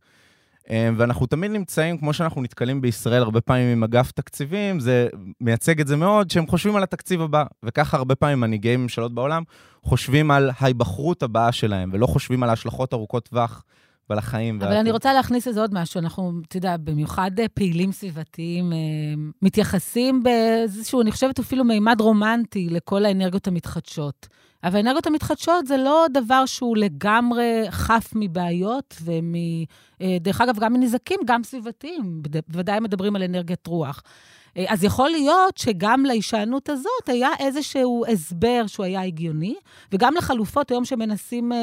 אה, ואנחנו תמיד נמצאים, כמו שאנחנו נתקלים בישראל הרבה פעמים עם אגף תקציבים, זה מייצג את זה מאוד, שהם חושבים על התקציב הבא. וככה הרבה פעמים מנהיגי ממשלות בעולם חושבים על ההיבחרות הבאה שלהם, ולא חושבים על ההשלכות ארוכות טווח ועל החיים. אבל אני רוצה להכניס לזה עוד משהו. אנחנו, אתה יודע, במיוחד אה, פעילים סביבתיים, אה, מתייחסים באיזשהו, אני חושבת אפילו מימד רומנטי לכל האנרגיות המתחדשות. אבל האנרגיות המתחדשות זה לא דבר שהוא לגמרי חף מבעיות ומ... אה, דרך אגב, גם מנזקים, גם סביבתיים. בוודאי מדברים על אנרגיית רוח. אה, אז יכול להיות שגם להישענות הזאת היה איזשהו הסבר שהוא היה הגיוני, וגם לחלופות היום שמנסים uh,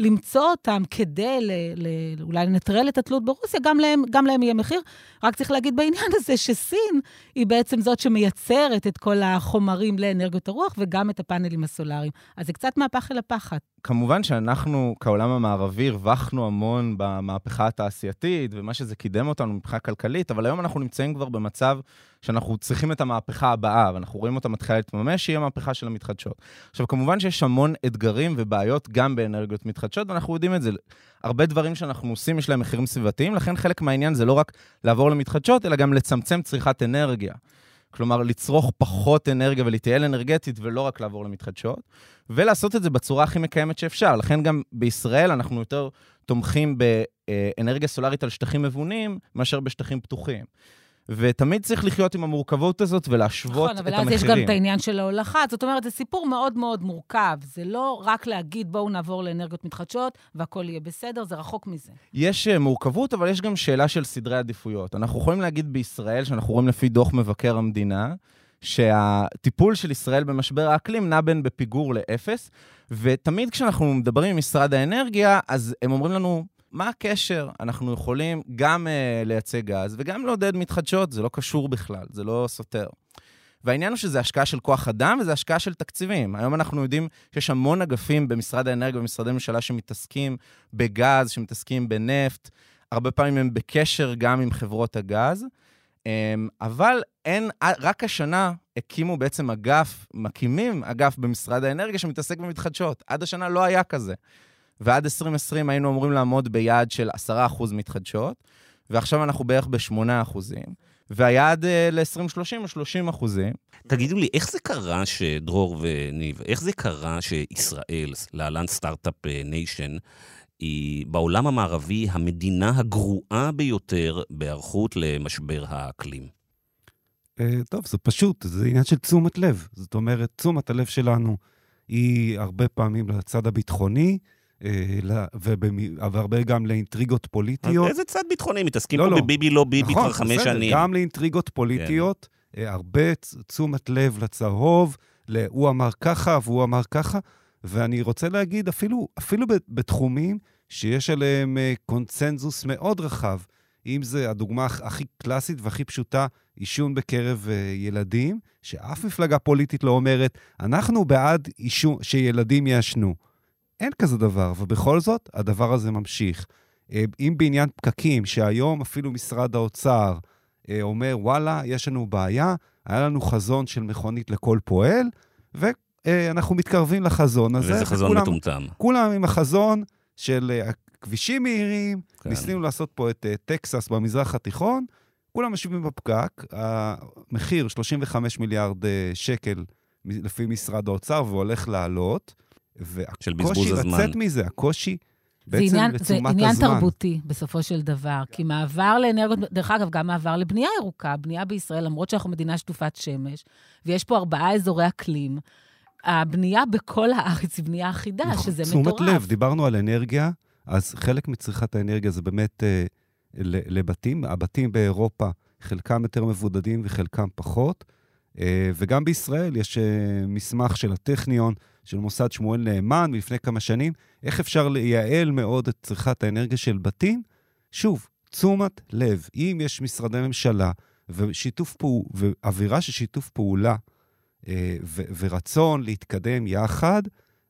למצוא אותם כדי ל, ל, אולי לנטרל את התלות ברוסיה, גם להם, גם להם יהיה מחיר. רק צריך להגיד בעניין הזה שסין היא בעצם זאת שמייצרת את כל החומרים לאנרגיות הרוח וגם את הפאנלים הסולאריים. אז זה קצת מהפח אל הפחד. כמובן שאנחנו, כעולם המערבי, הרווחנו המון במהפכה התעשייתית, ומה שזה קידם אותנו מבחינה כלכלית, אבל היום אנחנו נמצאים כבר במצב שאנחנו צריכים את המהפכה הבאה, ואנחנו רואים אותה מתחילה להתממש, שהיא המהפכה של המתחדשות. עכשיו, כמובן שיש המון אתגרים ובעיות גם באנרגיות מתחדשות, ואנחנו יודעים את זה. הרבה דברים שאנחנו עושים, יש להם מחירים סביבתיים, לכן חלק מהעניין זה לא רק לעבור למתחדשות, אלא גם לצמצם צריכת אנרגיה. כלומר, לצרוך פחות אנרגיה ולהתייעל אנרגטית ולא רק לעבור למתחדשות, ולעשות את זה בצורה הכי מקיימת שאפשר. לכן גם בישראל אנחנו יותר תומכים באנרגיה סולארית על שטחים מבונים מאשר בשטחים פתוחים. ותמיד צריך לחיות עם המורכבות הזאת ולהשוות נכון, את אבל המחירים. אז יש גם את העניין של ההולכה. זאת אומרת, זה סיפור מאוד מאוד מורכב. זה לא רק להגיד, בואו נעבור לאנרגיות מתחדשות והכול יהיה בסדר, זה רחוק מזה. יש אה, מורכבות, אבל יש גם שאלה של סדרי עדיפויות. אנחנו יכולים להגיד בישראל, שאנחנו רואים לפי דוח מבקר המדינה, שהטיפול של ישראל במשבר האקלים נע בין בפיגור לאפס, ותמיד כשאנחנו מדברים עם משרד האנרגיה, אז הם אומרים לנו, מה הקשר? אנחנו יכולים גם uh, לייצא גז וגם לעודד מתחדשות, זה לא קשור בכלל, זה לא סותר. והעניין הוא שזה השקעה של כוח אדם וזה השקעה של תקציבים. היום אנחנו יודעים שיש המון אגפים במשרד האנרגיה ובמשרדי ממשלה שמתעסקים בגז, שמתעסקים בנפט, הרבה פעמים הם בקשר גם עם חברות הגז, אמ, אבל אין, רק השנה הקימו בעצם אגף, מקימים אגף במשרד האנרגיה שמתעסק במתחדשות. עד השנה לא היה כזה. ועד 2020 היינו אמורים לעמוד ביעד של 10% מתחדשות, ועכשיו אנחנו בערך ב-8%. והיעד אה, ל-2030 הוא 30 אחוזים. תגידו לי, איך זה קרה שדרור וניב, איך זה קרה שישראל, להלן start-up nation, היא בעולם המערבי המדינה הגרועה ביותר בהיערכות למשבר האקלים? אה, טוב, זה פשוט, זה עניין של תשומת לב. זאת אומרת, תשומת הלב שלנו היא הרבה פעמים לצד הביטחוני, אה, והרבה גם לאינטריגות פוליטיות. איזה צד ביטחוני? מתעסקים לא, פה לא. בביבי לא ביבי נכון, כבר חמש בסדר, שנים. גם לאינטריגות פוליטיות, כן. הרבה תשומת לב לצהוב, הוא אמר ככה והוא אמר ככה, ואני רוצה להגיד, אפילו, אפילו בתחומים שיש עליהם אה, קונצנזוס מאוד רחב, אם זה הדוגמה הכי קלאסית והכי פשוטה, עישון בקרב ילדים, שאף מפלגה פוליטית לא אומרת, אנחנו בעד עישון, שילדים יעשנו. אין כזה דבר, ובכל זאת, הדבר הזה ממשיך. אה, אם בעניין פקקים, שהיום אפילו משרד האוצר אה, אומר, וואלה, יש לנו בעיה, היה לנו חזון של מכונית לכל פועל, ואנחנו מתקרבים לחזון הזה. וזה חזון וכולם, מטומטם. כולם עם החזון של אה, כבישים מהירים, כן. ניסינו לעשות פה את טקסס במזרח התיכון, כולם יושבים בפקק, המחיר 35 מיליארד שקל לפי משרד האוצר, והולך לעלות. והקושי לצאת מזה, הקושי בעצם עניין, לתשומת הזמן. זה עניין תרבותי, בסופו של דבר. כי מעבר לאנרגיות, דרך אגב, גם מעבר לבנייה ירוקה, בנייה בישראל, למרות שאנחנו מדינה שטופת שמש, ויש פה ארבעה אזורי אקלים, הבנייה בכל הארץ היא בנייה אחידה, נכון, שזה מטורף. תשומת לב, דיברנו על אנרגיה, אז חלק מצריכת האנרגיה זה באמת אה, לבתים. הבתים באירופה, חלקם יותר מבודדים וחלקם פחות. אה, וגם בישראל יש אה, מסמך של הטכניון, של מוסד שמואל נאמן מלפני כמה שנים, איך אפשר לייעל מאוד את צריכת האנרגיה של בתים? שוב, תשומת לב, אם יש משרדי ממשלה ושיתוף פעולה, ואווירה של שיתוף פעולה אה, ו- ורצון להתקדם יחד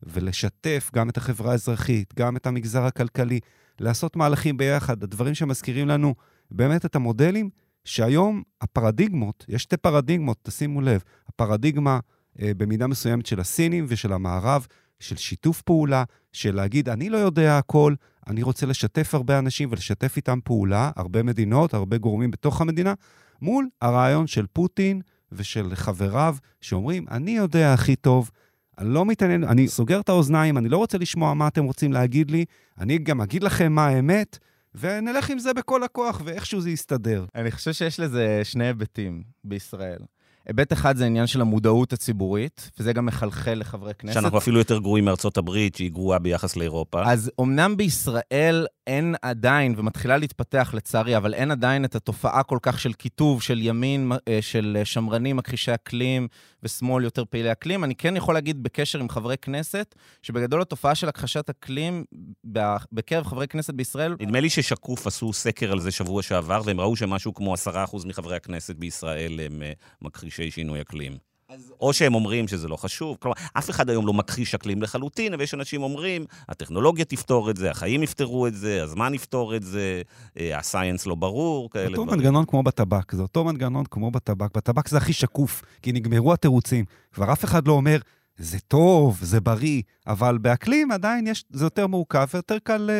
ולשתף גם את החברה האזרחית, גם את המגזר הכלכלי, לעשות מהלכים ביחד, הדברים שמזכירים לנו באמת את המודלים שהיום הפרדיגמות, יש שתי פרדיגמות, תשימו לב, הפרדיגמה אה, במידה מסוימת של הסינים ושל המערב, של שיתוף פעולה, של להגיד, אני לא יודע הכל, אני רוצה לשתף הרבה אנשים ולשתף איתם פעולה, הרבה מדינות, הרבה גורמים בתוך המדינה, מול הרעיון של פוטין ושל חבריו, שאומרים, אני יודע הכי טוב, אני לא מתעניין, אני סוגר את האוזניים, אני לא רוצה לשמוע מה אתם רוצים להגיד לי, אני גם אגיד לכם מה האמת, ונלך עם זה בכל הכוח, ואיכשהו זה יסתדר. אני חושב שיש לזה שני היבטים בישראל. היבט אחד זה העניין של המודעות הציבורית, וזה גם מחלחל לחברי כנסת. שאנחנו אפילו יותר גרועים מארצות הברית, שהיא גרועה ביחס לאירופה. אז אמנם בישראל אין עדיין, ומתחילה להתפתח לצערי, אבל אין עדיין את התופעה כל כך של קיטוב, של ימין, אה, של שמרנים מכחישי אקלים, ושמאל יותר פעילי אקלים. אני כן יכול להגיד בקשר עם חברי כנסת, שבגדול התופעה של הכחשת אקלים בקרב חברי כנסת בישראל... נדמה לי ששקוף עשו סקר על זה שבוע שעבר, והם ראו שמשהו כמו 10% מחברי הכנסת בישראל הם אה, מכחישי שינוי אקלים. אז... או שהם אומרים שזה לא חשוב. כלומר, אף אחד היום לא מכחיש אקלים לחלוטין, ויש אנשים אומרים, הטכנולוגיה תפתור את זה, החיים יפתרו את זה, הזמן יפתור את זה, אה, הסייאנס לא ברור, כאלה דברים. אותו מנגנון כמו בטבק, זה אותו מנגנון כמו בטבק. בטבק זה הכי שקוף, כי נגמרו התירוצים. כבר אף אחד לא אומר, זה טוב, זה בריא, אבל באקלים עדיין יש, זה יותר מורכב ויותר קל...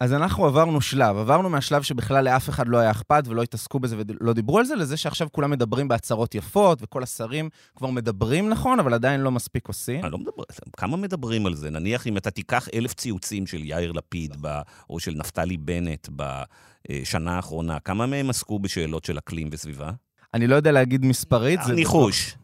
אז אנחנו עברנו שלב, עברנו מהשלב שבכלל לאף אחד לא היה אכפת ולא התעסקו בזה ולא דיברו על זה, לזה שעכשיו כולם מדברים בהצהרות יפות, וכל השרים כבר מדברים נכון, אבל עדיין לא מספיק עושים. אני לא מדבר, כמה מדברים על זה? נניח אם אתה תיקח אלף ציוצים של יאיר לפיד, ב, או של נפתלי בנט בשנה האחרונה, כמה מהם עסקו בשאלות של אקלים וסביבה? אני לא יודע להגיד מספרית. ניחוש.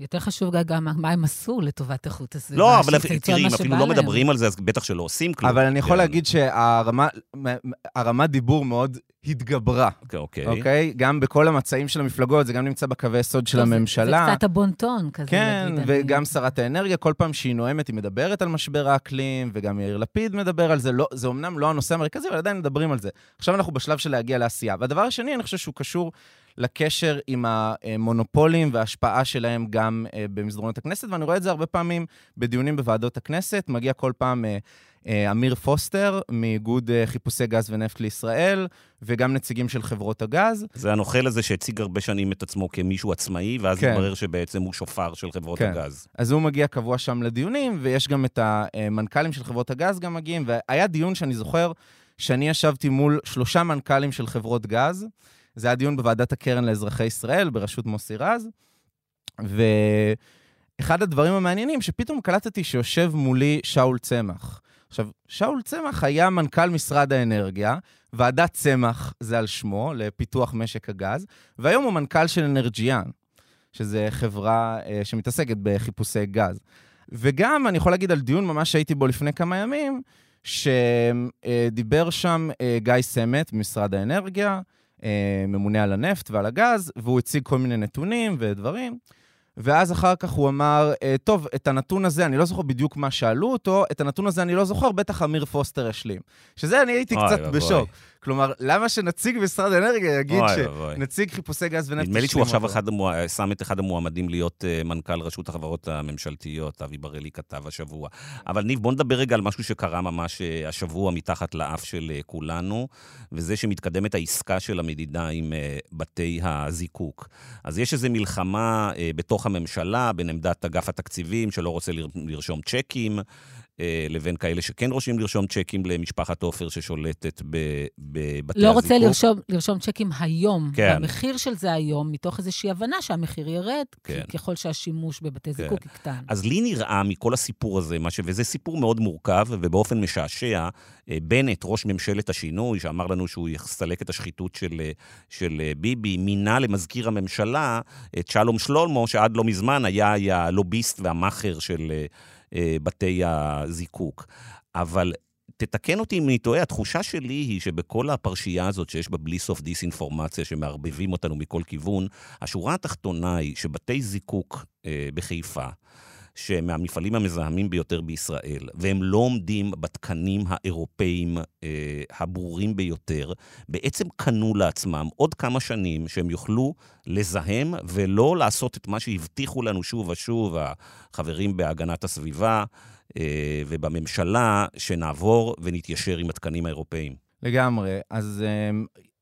יותר חשוב גם מה הם עשו לטובת איכות הסביבה. לא, אבל תראי, אם אפילו לא מדברים על זה, אז בטח שלא עושים כלום. אבל אני יכול להגיד שהרמת דיבור מאוד התגברה. אוקיי. אוקיי? גם בכל המצעים של המפלגות, זה גם נמצא בקווי היסוד של הממשלה. זה קצת הבונטון כזה, כן, וגם שרת האנרגיה, כל פעם שהיא נואמת, היא מדברת על משבר האקלים, וגם יאיר לפיד מדבר על זה. לא, זה אמנם לא הנושא המרכזי, אבל עדיין מדברים על זה. עכשיו אנחנו בשלב של להגיע לעשייה. והדבר השני, אני חושב שהוא קשור לקשר עם המונופולים וההשפעה שלהם גם אה, במסדרונות הכנסת, ואני רואה את זה הרבה פעמים בדיונים בוועדות הכנסת. מגיע כל פעם אה, אמיר פוסטר מאיגוד חיפושי גז ונפט לישראל, וגם נציגים של חברות הגז. זה הנוכל הזה שהציג הרבה שנים את עצמו כמישהו עצמאי, ואז כן. התברר שבעצם הוא שופר של חברות כן. הגז. אז הוא מגיע קבוע שם לדיונים, ויש גם את המנכ"לים של חברות הגז גם מגיעים, והיה דיון שאני זוכר שאני ישבתי מול שלושה מנכ"לים של חברות גז. זה היה דיון בוועדת הקרן לאזרחי ישראל, בראשות מוסי רז, ואחד הדברים המעניינים, שפתאום קלטתי שיושב מולי שאול צמח. עכשיו, שאול צמח היה מנכ"ל משרד האנרגיה, ועדת צמח זה על שמו, לפיתוח משק הגז, והיום הוא מנכ"ל של אנרג'יאן, שזו חברה uh, שמתעסקת בחיפושי גז. וגם, אני יכול להגיד על דיון ממש שהייתי בו לפני כמה ימים, שדיבר שם uh, גיא סמט ממשרד האנרגיה, אה, ממונה על הנפט ועל הגז, והוא הציג כל מיני נתונים ודברים. ואז אחר כך הוא אמר, אה, טוב, את הנתון הזה, אני לא זוכר בדיוק מה שאלו אותו, את הנתון הזה אני לא זוכר, בטח אמיר פוסטר השלים. שזה אני הייתי קצת בשוק. כלומר, למה שנציג משרד האנרגיה יגיד שנציג חיפושי גז ונפט... נדמה לי שהוא עכשיו אחד המוע... שם את אחד המועמדים להיות uh, מנכ"ל רשות החברות הממשלתיות, אבי בראלי כתב השבוע. אבל ניב, בוא נדבר רגע על משהו שקרה ממש uh, השבוע מתחת לאף של uh, כולנו, וזה שמתקדמת העסקה של המדידה עם uh, בתי הזיקוק. אז יש איזו מלחמה uh, בתוך הממשלה, בין עמדת אגף התקציבים, שלא רוצה לרשום צ'קים, לבין כאלה שכן רושמים לרשום צ'קים למשפחת עופר ששולטת בבתי לא הזיקוק. רוצה לרשום, לרשום צ'קים היום. כן. המחיר של זה היום, מתוך איזושהי הבנה שהמחיר ירד, כן. ככל שהשימוש בבתי כן. זיקוק יקטן. אז לי נראה מכל הסיפור הזה, ש... וזה סיפור מאוד מורכב, ובאופן משעשע, אה, בנט, ראש ממשלת השינוי, שאמר לנו שהוא יסלק את השחיתות של, אה, של ביבי, מינה למזכיר הממשלה את שלום שלולמו, שעד לא מזמן היה הלוביסט והמאכר של... אה, בתי הזיקוק. אבל תתקן אותי אם אני טועה, התחושה שלי היא שבכל הפרשייה הזאת שיש בה בלי סוף דיסאינפורמציה, שמערבבים אותנו מכל כיוון, השורה התחתונה היא שבתי זיקוק אה, בחיפה, שהם מהמפעלים המזהמים ביותר בישראל, והם לא עומדים בתקנים האירופאיים אה, הברורים ביותר, בעצם קנו לעצמם עוד כמה שנים שהם יוכלו לזהם ולא לעשות את מה שהבטיחו לנו שוב ושוב החברים בהגנת הסביבה אה, ובממשלה, שנעבור ונתיישר עם התקנים האירופאיים. לגמרי. אז אה,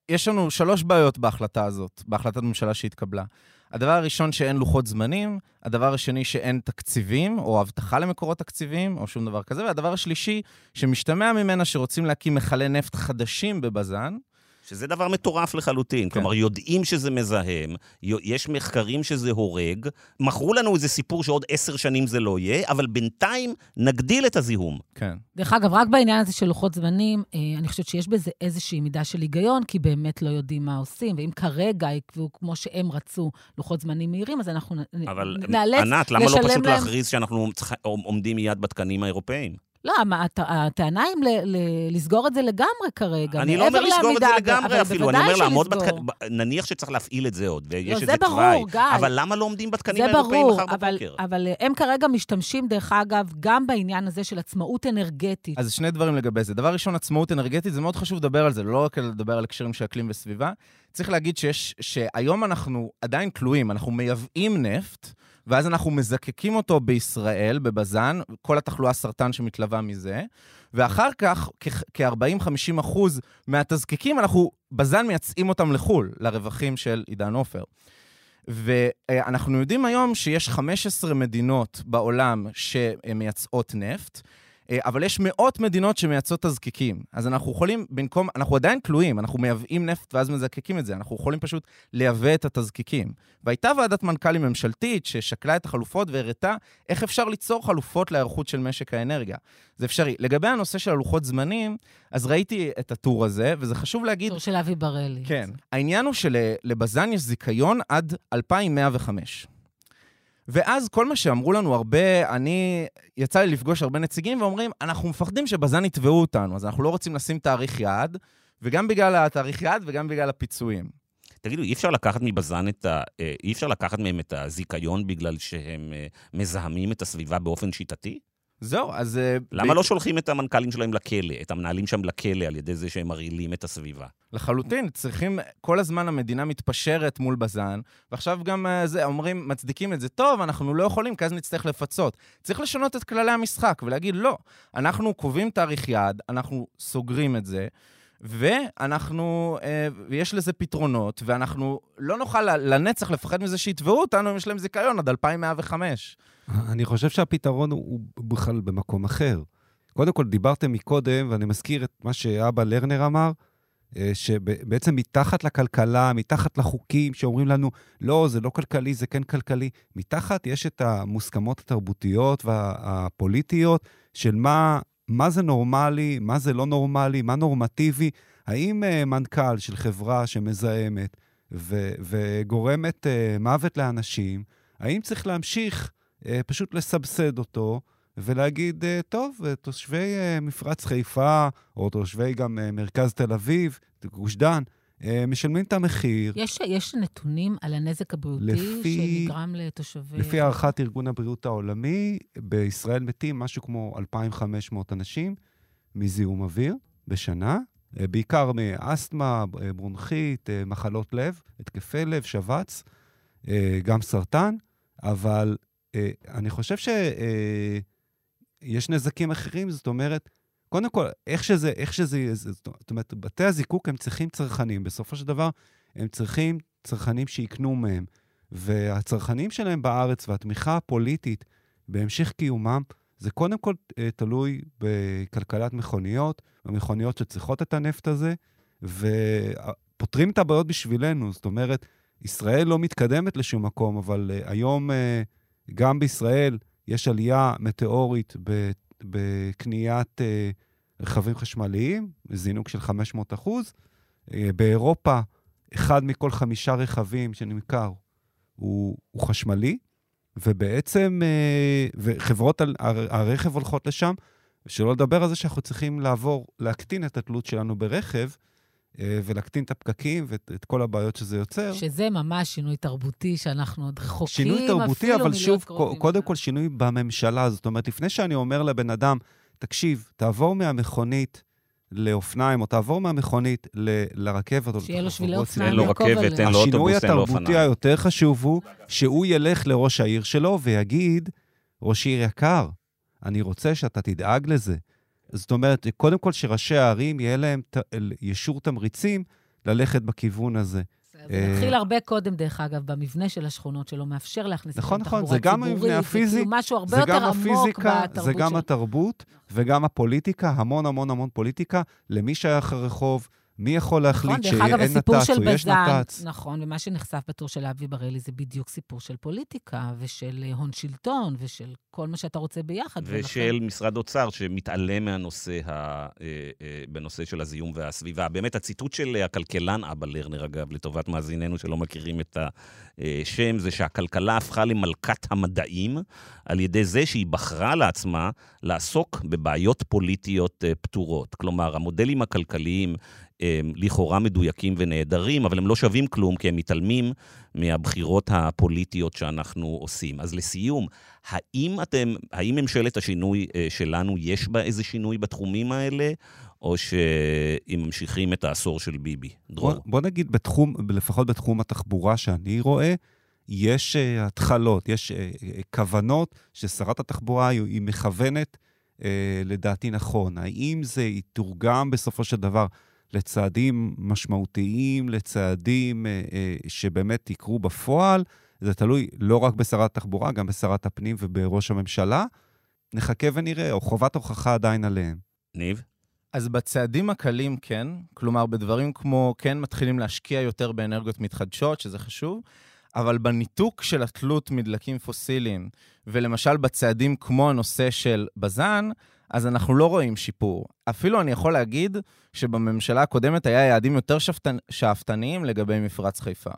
יש לנו שלוש בעיות בהחלטה הזאת, בהחלטת ממשלה שהתקבלה. הדבר הראשון שאין לוחות זמנים, הדבר השני שאין תקציבים, או הבטחה למקורות תקציבים, או שום דבר כזה, והדבר השלישי, שמשתמע ממנה שרוצים להקים מכלי נפט חדשים בבז"ן, שזה דבר מטורף לחלוטין. כן. כלומר, יודעים שזה מזהם, יש מחקרים שזה הורג, מכרו לנו איזה סיפור שעוד עשר שנים זה לא יהיה, אבל בינתיים נגדיל את הזיהום. כן. דרך אגב, רק בעניין הזה של לוחות זמנים, אה, אני חושבת שיש בזה איזושהי מידה של היגיון, כי באמת לא יודעים מה עושים, ואם כרגע יקבעו כמו שהם רצו לוחות זמנים מהירים, אז אנחנו נאלץ לשלם להם... אבל ענת, למה לא פשוט להכריז שאנחנו עומדים מיד בתקנים האירופאיים? לא, הטענה היא לסגור את זה לגמרי כרגע. אני לא אומר לסגור את זה לגמרי אפילו, אני אומר לעמוד בתקנים, נניח שצריך להפעיל את זה עוד, ויש לא, איזה תוואי. זה ברור, גיא. אבל למה לא עומדים בתקנים האירופאים מחר בבוקר? אבל הם כרגע משתמשים, דרך אגב, גם בעניין הזה של עצמאות אנרגטית. אז שני דברים לגבי זה. דבר ראשון, עצמאות אנרגטית, זה מאוד חשוב לדבר על זה, לא רק לדבר על הקשרים של אקלים וסביבה. צריך להגיד שיש, שהיום אנחנו עדיין תלויים, אנחנו מייבאים נפט, ואז אנחנו מזקקים אותו בישראל, בבז"ן, כל התחלואה סרטן שמתלווה מזה, ואחר כך, כ-40-50 אחוז מהתזקיקים, אנחנו בז"ן מייצאים אותם לחו"ל, לרווחים של עידן עופר. ואנחנו יודעים היום שיש 15 מדינות בעולם שמייצאות נפט. אה, אבל יש מאות מדינות שמייצאות תזקיקים. אז אנחנו יכולים, במקום, אנחנו עדיין תלויים, אנחנו מייבאים נפט ואז מזקקים את זה, אנחנו יכולים פשוט לייבא את התזקיקים. והייתה ועדת מנכ"לים ממשלתית ששקלה את החלופות והראתה איך אפשר ליצור חלופות להיערכות של משק האנרגיה. זה אפשרי. לגבי הנושא של הלוחות זמנים, אז ראיתי את הטור הזה, וזה חשוב להגיד... טור של אבי בראלי. כן. העניין הוא שלבז"ן יש זיכיון עד 2105. ואז כל מה שאמרו לנו הרבה, אני, יצא לי לפגוש הרבה נציגים ואומרים, אנחנו מפחדים שבז"ן יתבעו אותנו, אז אנחנו לא רוצים לשים תאריך יעד, וגם בגלל התאריך יעד וגם בגלל הפיצויים. תגידו, אי אפשר לקחת מבז"ן את ה... אה, אי אפשר לקחת מהם את הזיכיון בגלל שהם אה, מזהמים את הסביבה באופן שיטתי? זהו, אז... אה, למה ב... לא שולחים את המנכ"לים שלהם לכלא, את המנהלים שם לכלא, על ידי זה שהם מרעילים את הסביבה? לחלוטין, צריכים, כל הזמן המדינה מתפשרת מול בז"ן, ועכשיו גם אה, זה, אומרים, מצדיקים את זה, טוב, אנחנו לא יכולים, כי אז נצטרך לפצות. צריך לשנות את כללי המשחק ולהגיד, לא, אנחנו קובעים תאריך יעד, אנחנו סוגרים את זה. ואנחנו, אה, יש לזה פתרונות, ואנחנו לא נוכל לנצח לפחד מזה שיתבעו אותנו אם יש להם זיכיון עד 2105. אני חושב שהפתרון הוא בכלל במקום אחר. קודם כל, דיברתם מקודם, ואני מזכיר את מה שאבא לרנר אמר, אה, שבעצם מתחת לכלכלה, מתחת לחוקים שאומרים לנו, לא, זה לא כלכלי, זה כן כלכלי, מתחת יש את המוסכמות התרבותיות והפוליטיות של מה, מה זה נורמלי, מה זה לא נורמלי, מה נורמטיבי. האם uh, מנכ"ל של חברה שמזהמת ו- וגורמת uh, מוות לאנשים, האם צריך להמשיך uh, פשוט לסבסד אותו ולהגיד, uh, טוב, תושבי uh, מפרץ חיפה, או תושבי גם uh, מרכז תל אביב, גוש דן, משלמים את המחיר. יש, יש נתונים על הנזק הבריאותי לפי, שנגרם לתושבי... לפי הערכת ארגון הבריאות העולמי, בישראל מתים משהו כמו 2,500 אנשים מזיהום אוויר בשנה, אה, בעיקר מאסתמה, אה, ברונכית, מחלות לב, התקפי לב, שבץ, גם סרטן, אבל אני חושב שיש נזקים אחרים, זאת אומרת, קודם כל, איך שזה, איך שזה, זאת אומרת, בתי הזיקוק הם צריכים צרכנים. בסופו של דבר, הם צריכים צרכנים שיקנו מהם. והצרכנים שלהם בארץ והתמיכה הפוליטית בהמשך קיומם, זה קודם כל אה, תלוי בכלכלת מכוניות, במכוניות שצריכות את הנפט הזה, ופותרים את הבעיות בשבילנו. זאת אומרת, ישראל לא מתקדמת לשום מקום, אבל uh, היום uh, גם בישראל יש עלייה מטאורית בקניית אה, רכבים חשמליים, זינוק של 500 אחוז. אה, באירופה, אחד מכל חמישה רכבים שנמכר הוא, הוא חשמלי, ובעצם, אה, וחברות הרכב הולכות לשם, שלא לדבר על זה שאנחנו צריכים לעבור, להקטין את התלות שלנו ברכב, ולהקטין את הפקקים ואת כל הבעיות שזה יוצר. שזה ממש שינוי תרבותי שאנחנו עוד רחוקים שינוי תרבותי, אבל שוב, קודם כל שינוי בממשלה. זאת אומרת, לפני שאני אומר לבן אדם, תקשיב, תעבור מהמכונית לאופניים, או תעבור מהמכונית ל- לרכבת. שיהיה לו שבילי אופניים, אין לו רכבת, אין לו אוטובוס, אין לו אופניים. השינוי התרבותי היותר חשוב הוא שהוא ילך לראש העיר שלו ויגיד, ראש עיר יקר, אני רוצה שאתה תדאג לזה. זאת אומרת, קודם כל שראשי הערים יהיה להם ת... ישור תמריצים ללכת בכיוון הזה. זה מתחיל הרבה קודם, דרך אגב, במבנה של השכונות, שלא מאפשר להכניס נכון, נכון, זה גם המבנה הפיזי, זה הרבה יותר עמוק בתרבות זה גם התרבות וגם הפוליטיקה, המון המון המון פוליטיקה, למי שייך הרחוב, מי יכול להחליט נכון, שאין נת"צ או יש נת"צ? נכון, ומה שנחשף בטור של אבי בראלי זה בדיוק סיפור של פוליטיקה ושל אה, הון שלטון ושל כל מה שאתה רוצה ביחד. ושל ולכן... משרד אוצר שמתעלם מהנושא, ה, אה, אה, בנושא של הזיהום והסביבה. באמת, הציטוט של הכלכלן אבא לרנר, אגב, לטובת מאזיננו שלא מכירים את השם, זה שהכלכלה הפכה למלכת המדעים על ידי זה שהיא בחרה לעצמה לעסוק בבעיות פוליטיות פתורות. כלומר, המודלים הכלכליים הם לכאורה מדויקים ונהדרים, אבל הם לא שווים כלום, כי הם מתעלמים מהבחירות הפוליטיות שאנחנו עושים. אז לסיום, האם אתם, האם ממשלת השינוי אה, שלנו, יש בה איזה שינוי בתחומים האלה, או שאם ממשיכים את העשור של ביבי? דרור. בוא, בוא נגיד, בתחום, לפחות בתחום התחבורה שאני רואה, יש uh, התחלות, יש uh, כוונות ששרת התחבורה היא מכוונת, uh, לדעתי נכון. האם זה יתורגם בסופו של דבר לצעדים משמעותיים, לצעדים אה, אה, שבאמת יקרו בפועל. זה תלוי לא רק בשרת התחבורה, גם בשרת הפנים ובראש הממשלה. נחכה ונראה, או חובת הוכחה עדיין עליהם. ניב? אז בצעדים הקלים כן, כלומר בדברים כמו כן מתחילים להשקיע יותר באנרגיות מתחדשות, שזה חשוב, אבל בניתוק של התלות מדלקים פוסיליים, ולמשל בצעדים כמו הנושא של בז"ן, אז אנחנו לא רואים שיפור. אפילו אני יכול להגיד שבממשלה הקודמת היה יעדים יותר שאפתנ... שאפתניים לגבי מפרץ חיפה.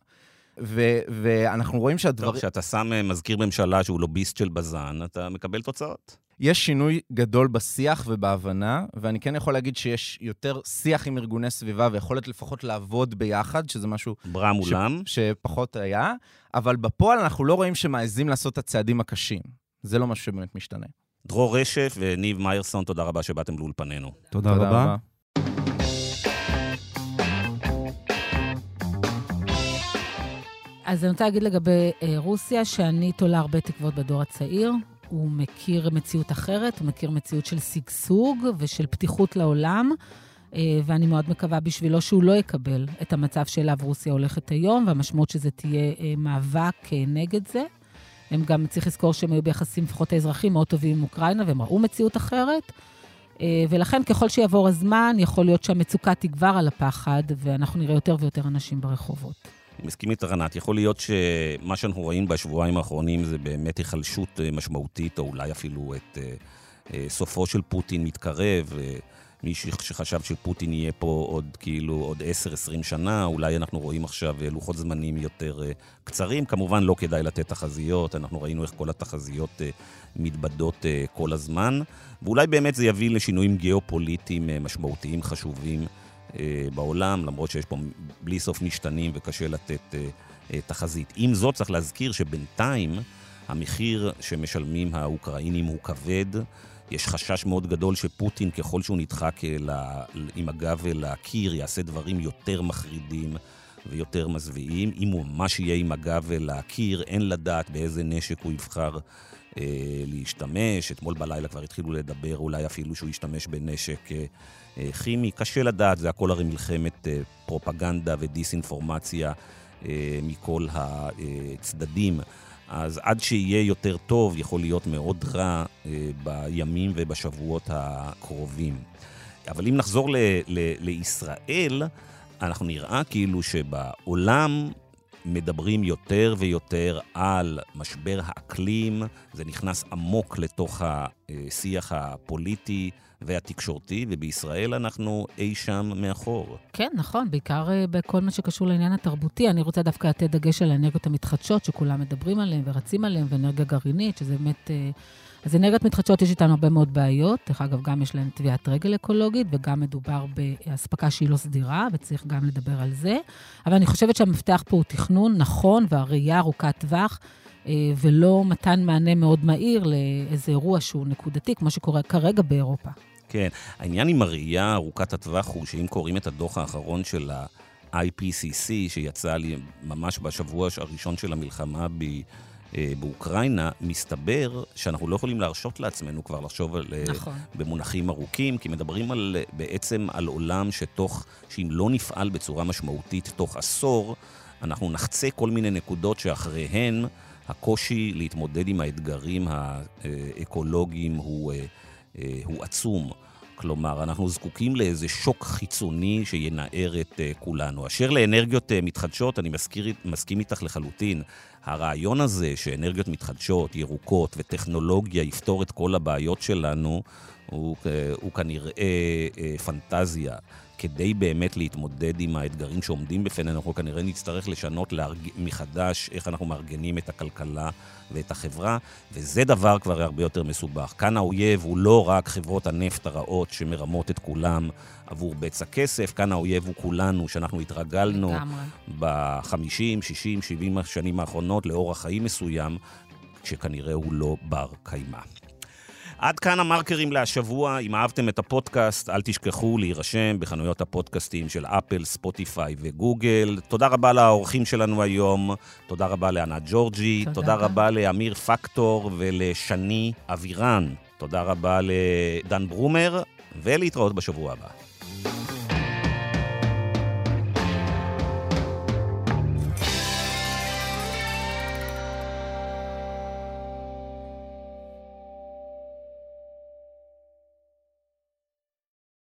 ו- ואנחנו רואים שהדברים... טוב, כשאתה שם אה, מזכיר ממשלה שהוא לוביסט של בז"ן, אתה מקבל תוצאות. יש שינוי גדול בשיח ובהבנה, ואני כן יכול להגיד שיש יותר שיח עם ארגוני סביבה ויכולת לפחות לעבוד ביחד, שזה משהו... ברם מולם. ש- שפחות היה, אבל בפועל אנחנו לא רואים שמעזים לעשות את הצעדים הקשים. זה לא משהו שבאמת משתנה. דרור רשף וניב מיירסון, תודה רבה שבאתם לאולפנינו. תודה, תודה רבה. רבה. אז אני רוצה להגיד לגבי אה, רוסיה, שאני תולה הרבה תקוות בדור הצעיר. הוא מכיר מציאות אחרת, הוא מכיר מציאות של שגשוג ושל פתיחות לעולם, אה, ואני מאוד מקווה בשבילו שהוא לא יקבל את המצב שאליו רוסיה הולכת היום, והמשמעות שזה תהיה אה, מאבק אה, נגד זה. הם גם, צריך לזכור שהם היו ביחסים, לפחות האזרחים, מאוד טובים עם אוקראינה, והם ראו מציאות אחרת. ולכן, ככל שיעבור הזמן, יכול להיות שהמצוקה תגבר על הפחד, ואנחנו נראה יותר ויותר אנשים ברחובות. מסכים איתך, ענת. יכול להיות שמה שאנחנו רואים בשבועיים האחרונים זה באמת היחלשות אה, משמעותית, או אולי אפילו את אה, אה, סופו של פוטין מתקרב. מי שחשב שפוטין יהיה פה עוד כאילו עוד 10-20 שנה, אולי אנחנו רואים עכשיו לוחות זמנים יותר קצרים. כמובן לא כדאי לתת תחזיות, אנחנו ראינו איך כל התחזיות מתבדות כל הזמן, ואולי באמת זה יביא לשינויים גיאופוליטיים משמעותיים חשובים אה, בעולם, למרות שיש פה בלי סוף משתנים וקשה לתת אה, אה, תחזית. עם זאת, צריך להזכיר שבינתיים המחיר שמשלמים האוקראינים הוא כבד. יש חשש מאוד גדול שפוטין, ככל שהוא נדחק עם הגב אל הקיר, יעשה דברים יותר מחרידים ויותר מזוויעים. אם הוא ממש יהיה עם הגב אל הקיר, אין לדעת באיזה נשק הוא יבחר אה, להשתמש. אתמול בלילה כבר התחילו לדבר אולי אפילו שהוא ישתמש בנשק אה, אה, כימי. קשה לדעת, זה הכל הרי מלחמת אה, פרופגנדה ודיסאינפורמציה אה, מכל הצדדים. אז עד שיהיה יותר טוב, יכול להיות מאוד רע בימים ובשבועות הקרובים. אבל אם נחזור ל- ל- לישראל, אנחנו נראה כאילו שבעולם מדברים יותר ויותר על משבר האקלים, זה נכנס עמוק לתוך השיח הפוליטי והתקשורתי, ובישראל אנחנו אי שם מאחור. כן, נכון, בעיקר אה, בכל מה שקשור לעניין התרבותי. אני רוצה דווקא לתת דגש על האנרגיות המתחדשות, שכולם מדברים עליהן ורצים עליהן, ואנרגיה גרעינית, שזה באמת... אה, אז אנרגיות מתחדשות יש איתנו הרבה מאוד בעיות. דרך אגב, גם יש להן טביעת רגל אקולוגית, וגם מדובר באספקה שהיא לא סדירה, וצריך גם לדבר על זה. אבל אני חושבת שהמפתח פה הוא תכנון נכון והראייה ארוכת טווח. אה, ולא מתן מענה מאוד מהיר לאיזה אירוע שהוא נקודתי, כמו שקורה כרגע באירופה. כן, העניין עם הראייה ארוכת הטווח הוא שאם קוראים את הדוח האחרון של ה-IPCC, שיצא לי ממש בשבוע הראשון של המלחמה ב... אה, באוקראינה, מסתבר שאנחנו לא יכולים להרשות לעצמנו כבר לחשוב על, אה, נכון. במונחים ארוכים, כי מדברים על, בעצם על עולם שתוך, שאם לא נפעל בצורה משמעותית תוך עשור, אנחנו נחצה כל מיני נקודות שאחריהן הקושי להתמודד עם האתגרים האקולוגיים הוא, אה, הוא עצום. כלומר, אנחנו זקוקים לאיזה שוק חיצוני שינער את uh, כולנו. אשר לאנרגיות uh, מתחדשות, אני מזכיר, מסכים איתך לחלוטין. הרעיון הזה שאנרגיות מתחדשות, ירוקות וטכנולוגיה יפתור את כל הבעיות שלנו, הוא, הוא כנראה פנטזיה. כדי באמת להתמודד עם האתגרים שעומדים בפנינו, אנחנו כנראה נצטרך לשנות להרג... מחדש איך אנחנו מארגנים את הכלכלה ואת החברה, וזה דבר כבר הרבה יותר מסובך. כאן האויב הוא לא רק חברות הנפט הרעות שמרמות את כולם עבור בצע כסף, כאן האויב הוא כולנו, שאנחנו התרגלנו ב-50, 60, 70 השנים האחרונות לאורח חיים מסוים, שכנראה הוא לא בר קיימא. עד כאן המרקרים להשבוע. אם אהבתם את הפודקאסט, אל תשכחו להירשם בחנויות הפודקאסטים של אפל, ספוטיפיי וגוגל. תודה רבה לאורחים שלנו היום. תודה רבה לענת ג'ורג'י. תודה, תודה רבה לאמיר פקטור ולשני אבירן. תודה רבה לדן ברומר, ולהתראות בשבוע הבא.